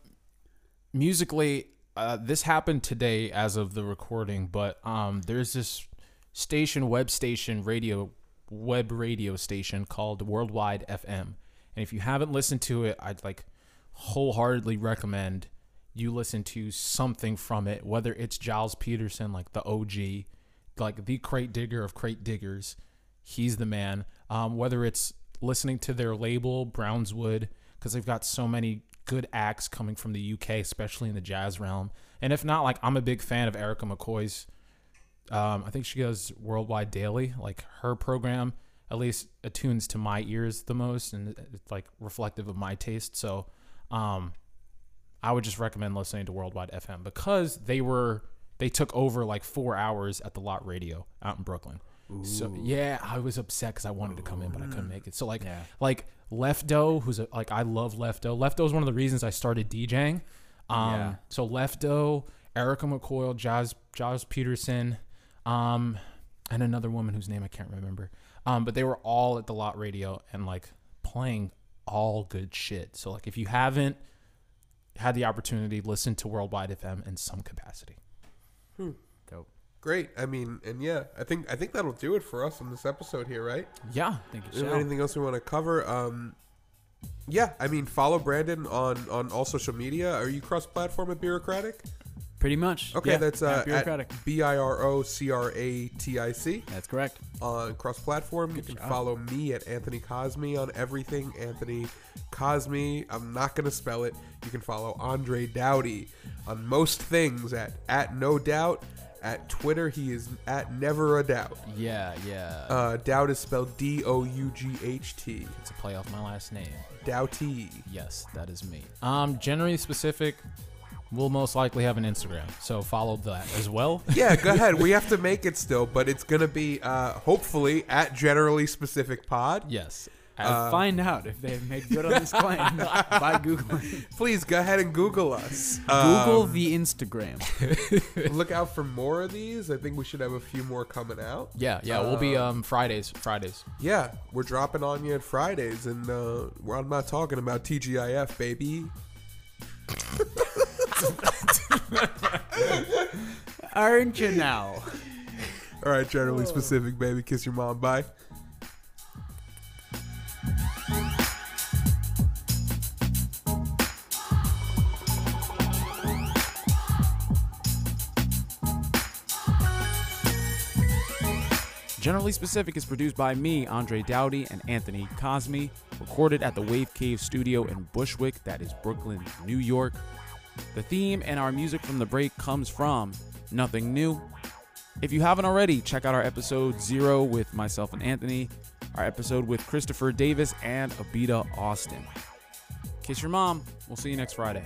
musically, uh, this happened today as of the recording, but um, there's this station, web station, radio, web radio station called Worldwide FM, and if you haven't listened to it, I'd like wholeheartedly recommend you listen to something from it, whether it's Gilles Peterson, like the OG, like the crate digger of crate diggers. He's the man. Um, whether it's listening to their label Brownswood, because they've got so many good acts coming from the UK, especially in the jazz realm. And if not, like I'm a big fan of Erica McCoy's. Um, I think she goes Worldwide Daily. Like her program, at least attunes to my ears the most, and it's like reflective of my taste. So, um, I would just recommend listening to Worldwide FM because they were they took over like four hours at the Lot Radio out in Brooklyn. So yeah, I was upset because I wanted to come in, but I couldn't make it. So like, Yeah. like Lefto, who's a, like I love Lefto. Lefto is one of the reasons I started DJing. Um, Yeah. So Lefto, Erica McCoy, Jazz, Jazz Peterson, um, and another woman whose name I can't remember. Um, but they were all at the Lot Radio and like playing all good shit. So like, if you haven't had the opportunity, listen to Worldwide FM in some capacity. Dope. Great. I mean, and yeah, I think I think that'll do it for us on this episode here, right? Yeah. Thank you, anything else we want to cover? Um, yeah, I mean, follow Brandon on on all social media. Are you cross platform at Birocratic? Pretty much. Okay, Yeah, that's uh, Birocratic. at B I R O C R A T I C That's correct. on cross platform. You can job. follow me at Anthony Cosme on everything. Anthony Cosme. I'm not gonna spell it. You can follow Andre Doughty on most things at at No Doubt. At Twitter, he is at Never a Doubt. Yeah. Yeah. Uh, doubt is spelled D O U G H T. it's a play off my last name. Doughty. Yes, that is me. Um, generally specific, we'll most likely have an Instagram, so follow that as well. *laughs* Yeah, go ahead. We have to *laughs* make it still, but it's gonna be uh, hopefully at generally specific pod. yes. Uh, Find out if they've made good on this claim *laughs* by Googling. Please go ahead and Google us. Google Um, the Instagram. *laughs* look out for more of these. I think we should have a few more coming out. yeah, yeah, we'll be um Fridays, Fridays. Yeah, we're dropping on you at Fridays, and uh, we're, I'm not talking about TGIF, baby. *laughs* Aren't you now? All right, generally specific, baby. Kiss your mom. Bye. Generally Specific is produced by me, Andre Doughty, and Anthony Cosme. Recorded at the Wave Cave Studio in Bushwick, that is Brooklyn, New York. The theme and our music from the break comes from Nothing New. If you haven't already, check out our episode zero with myself and Anthony, our episode with Christopher Davis and Abita Austin. Kiss your mom. We'll see you next Friday.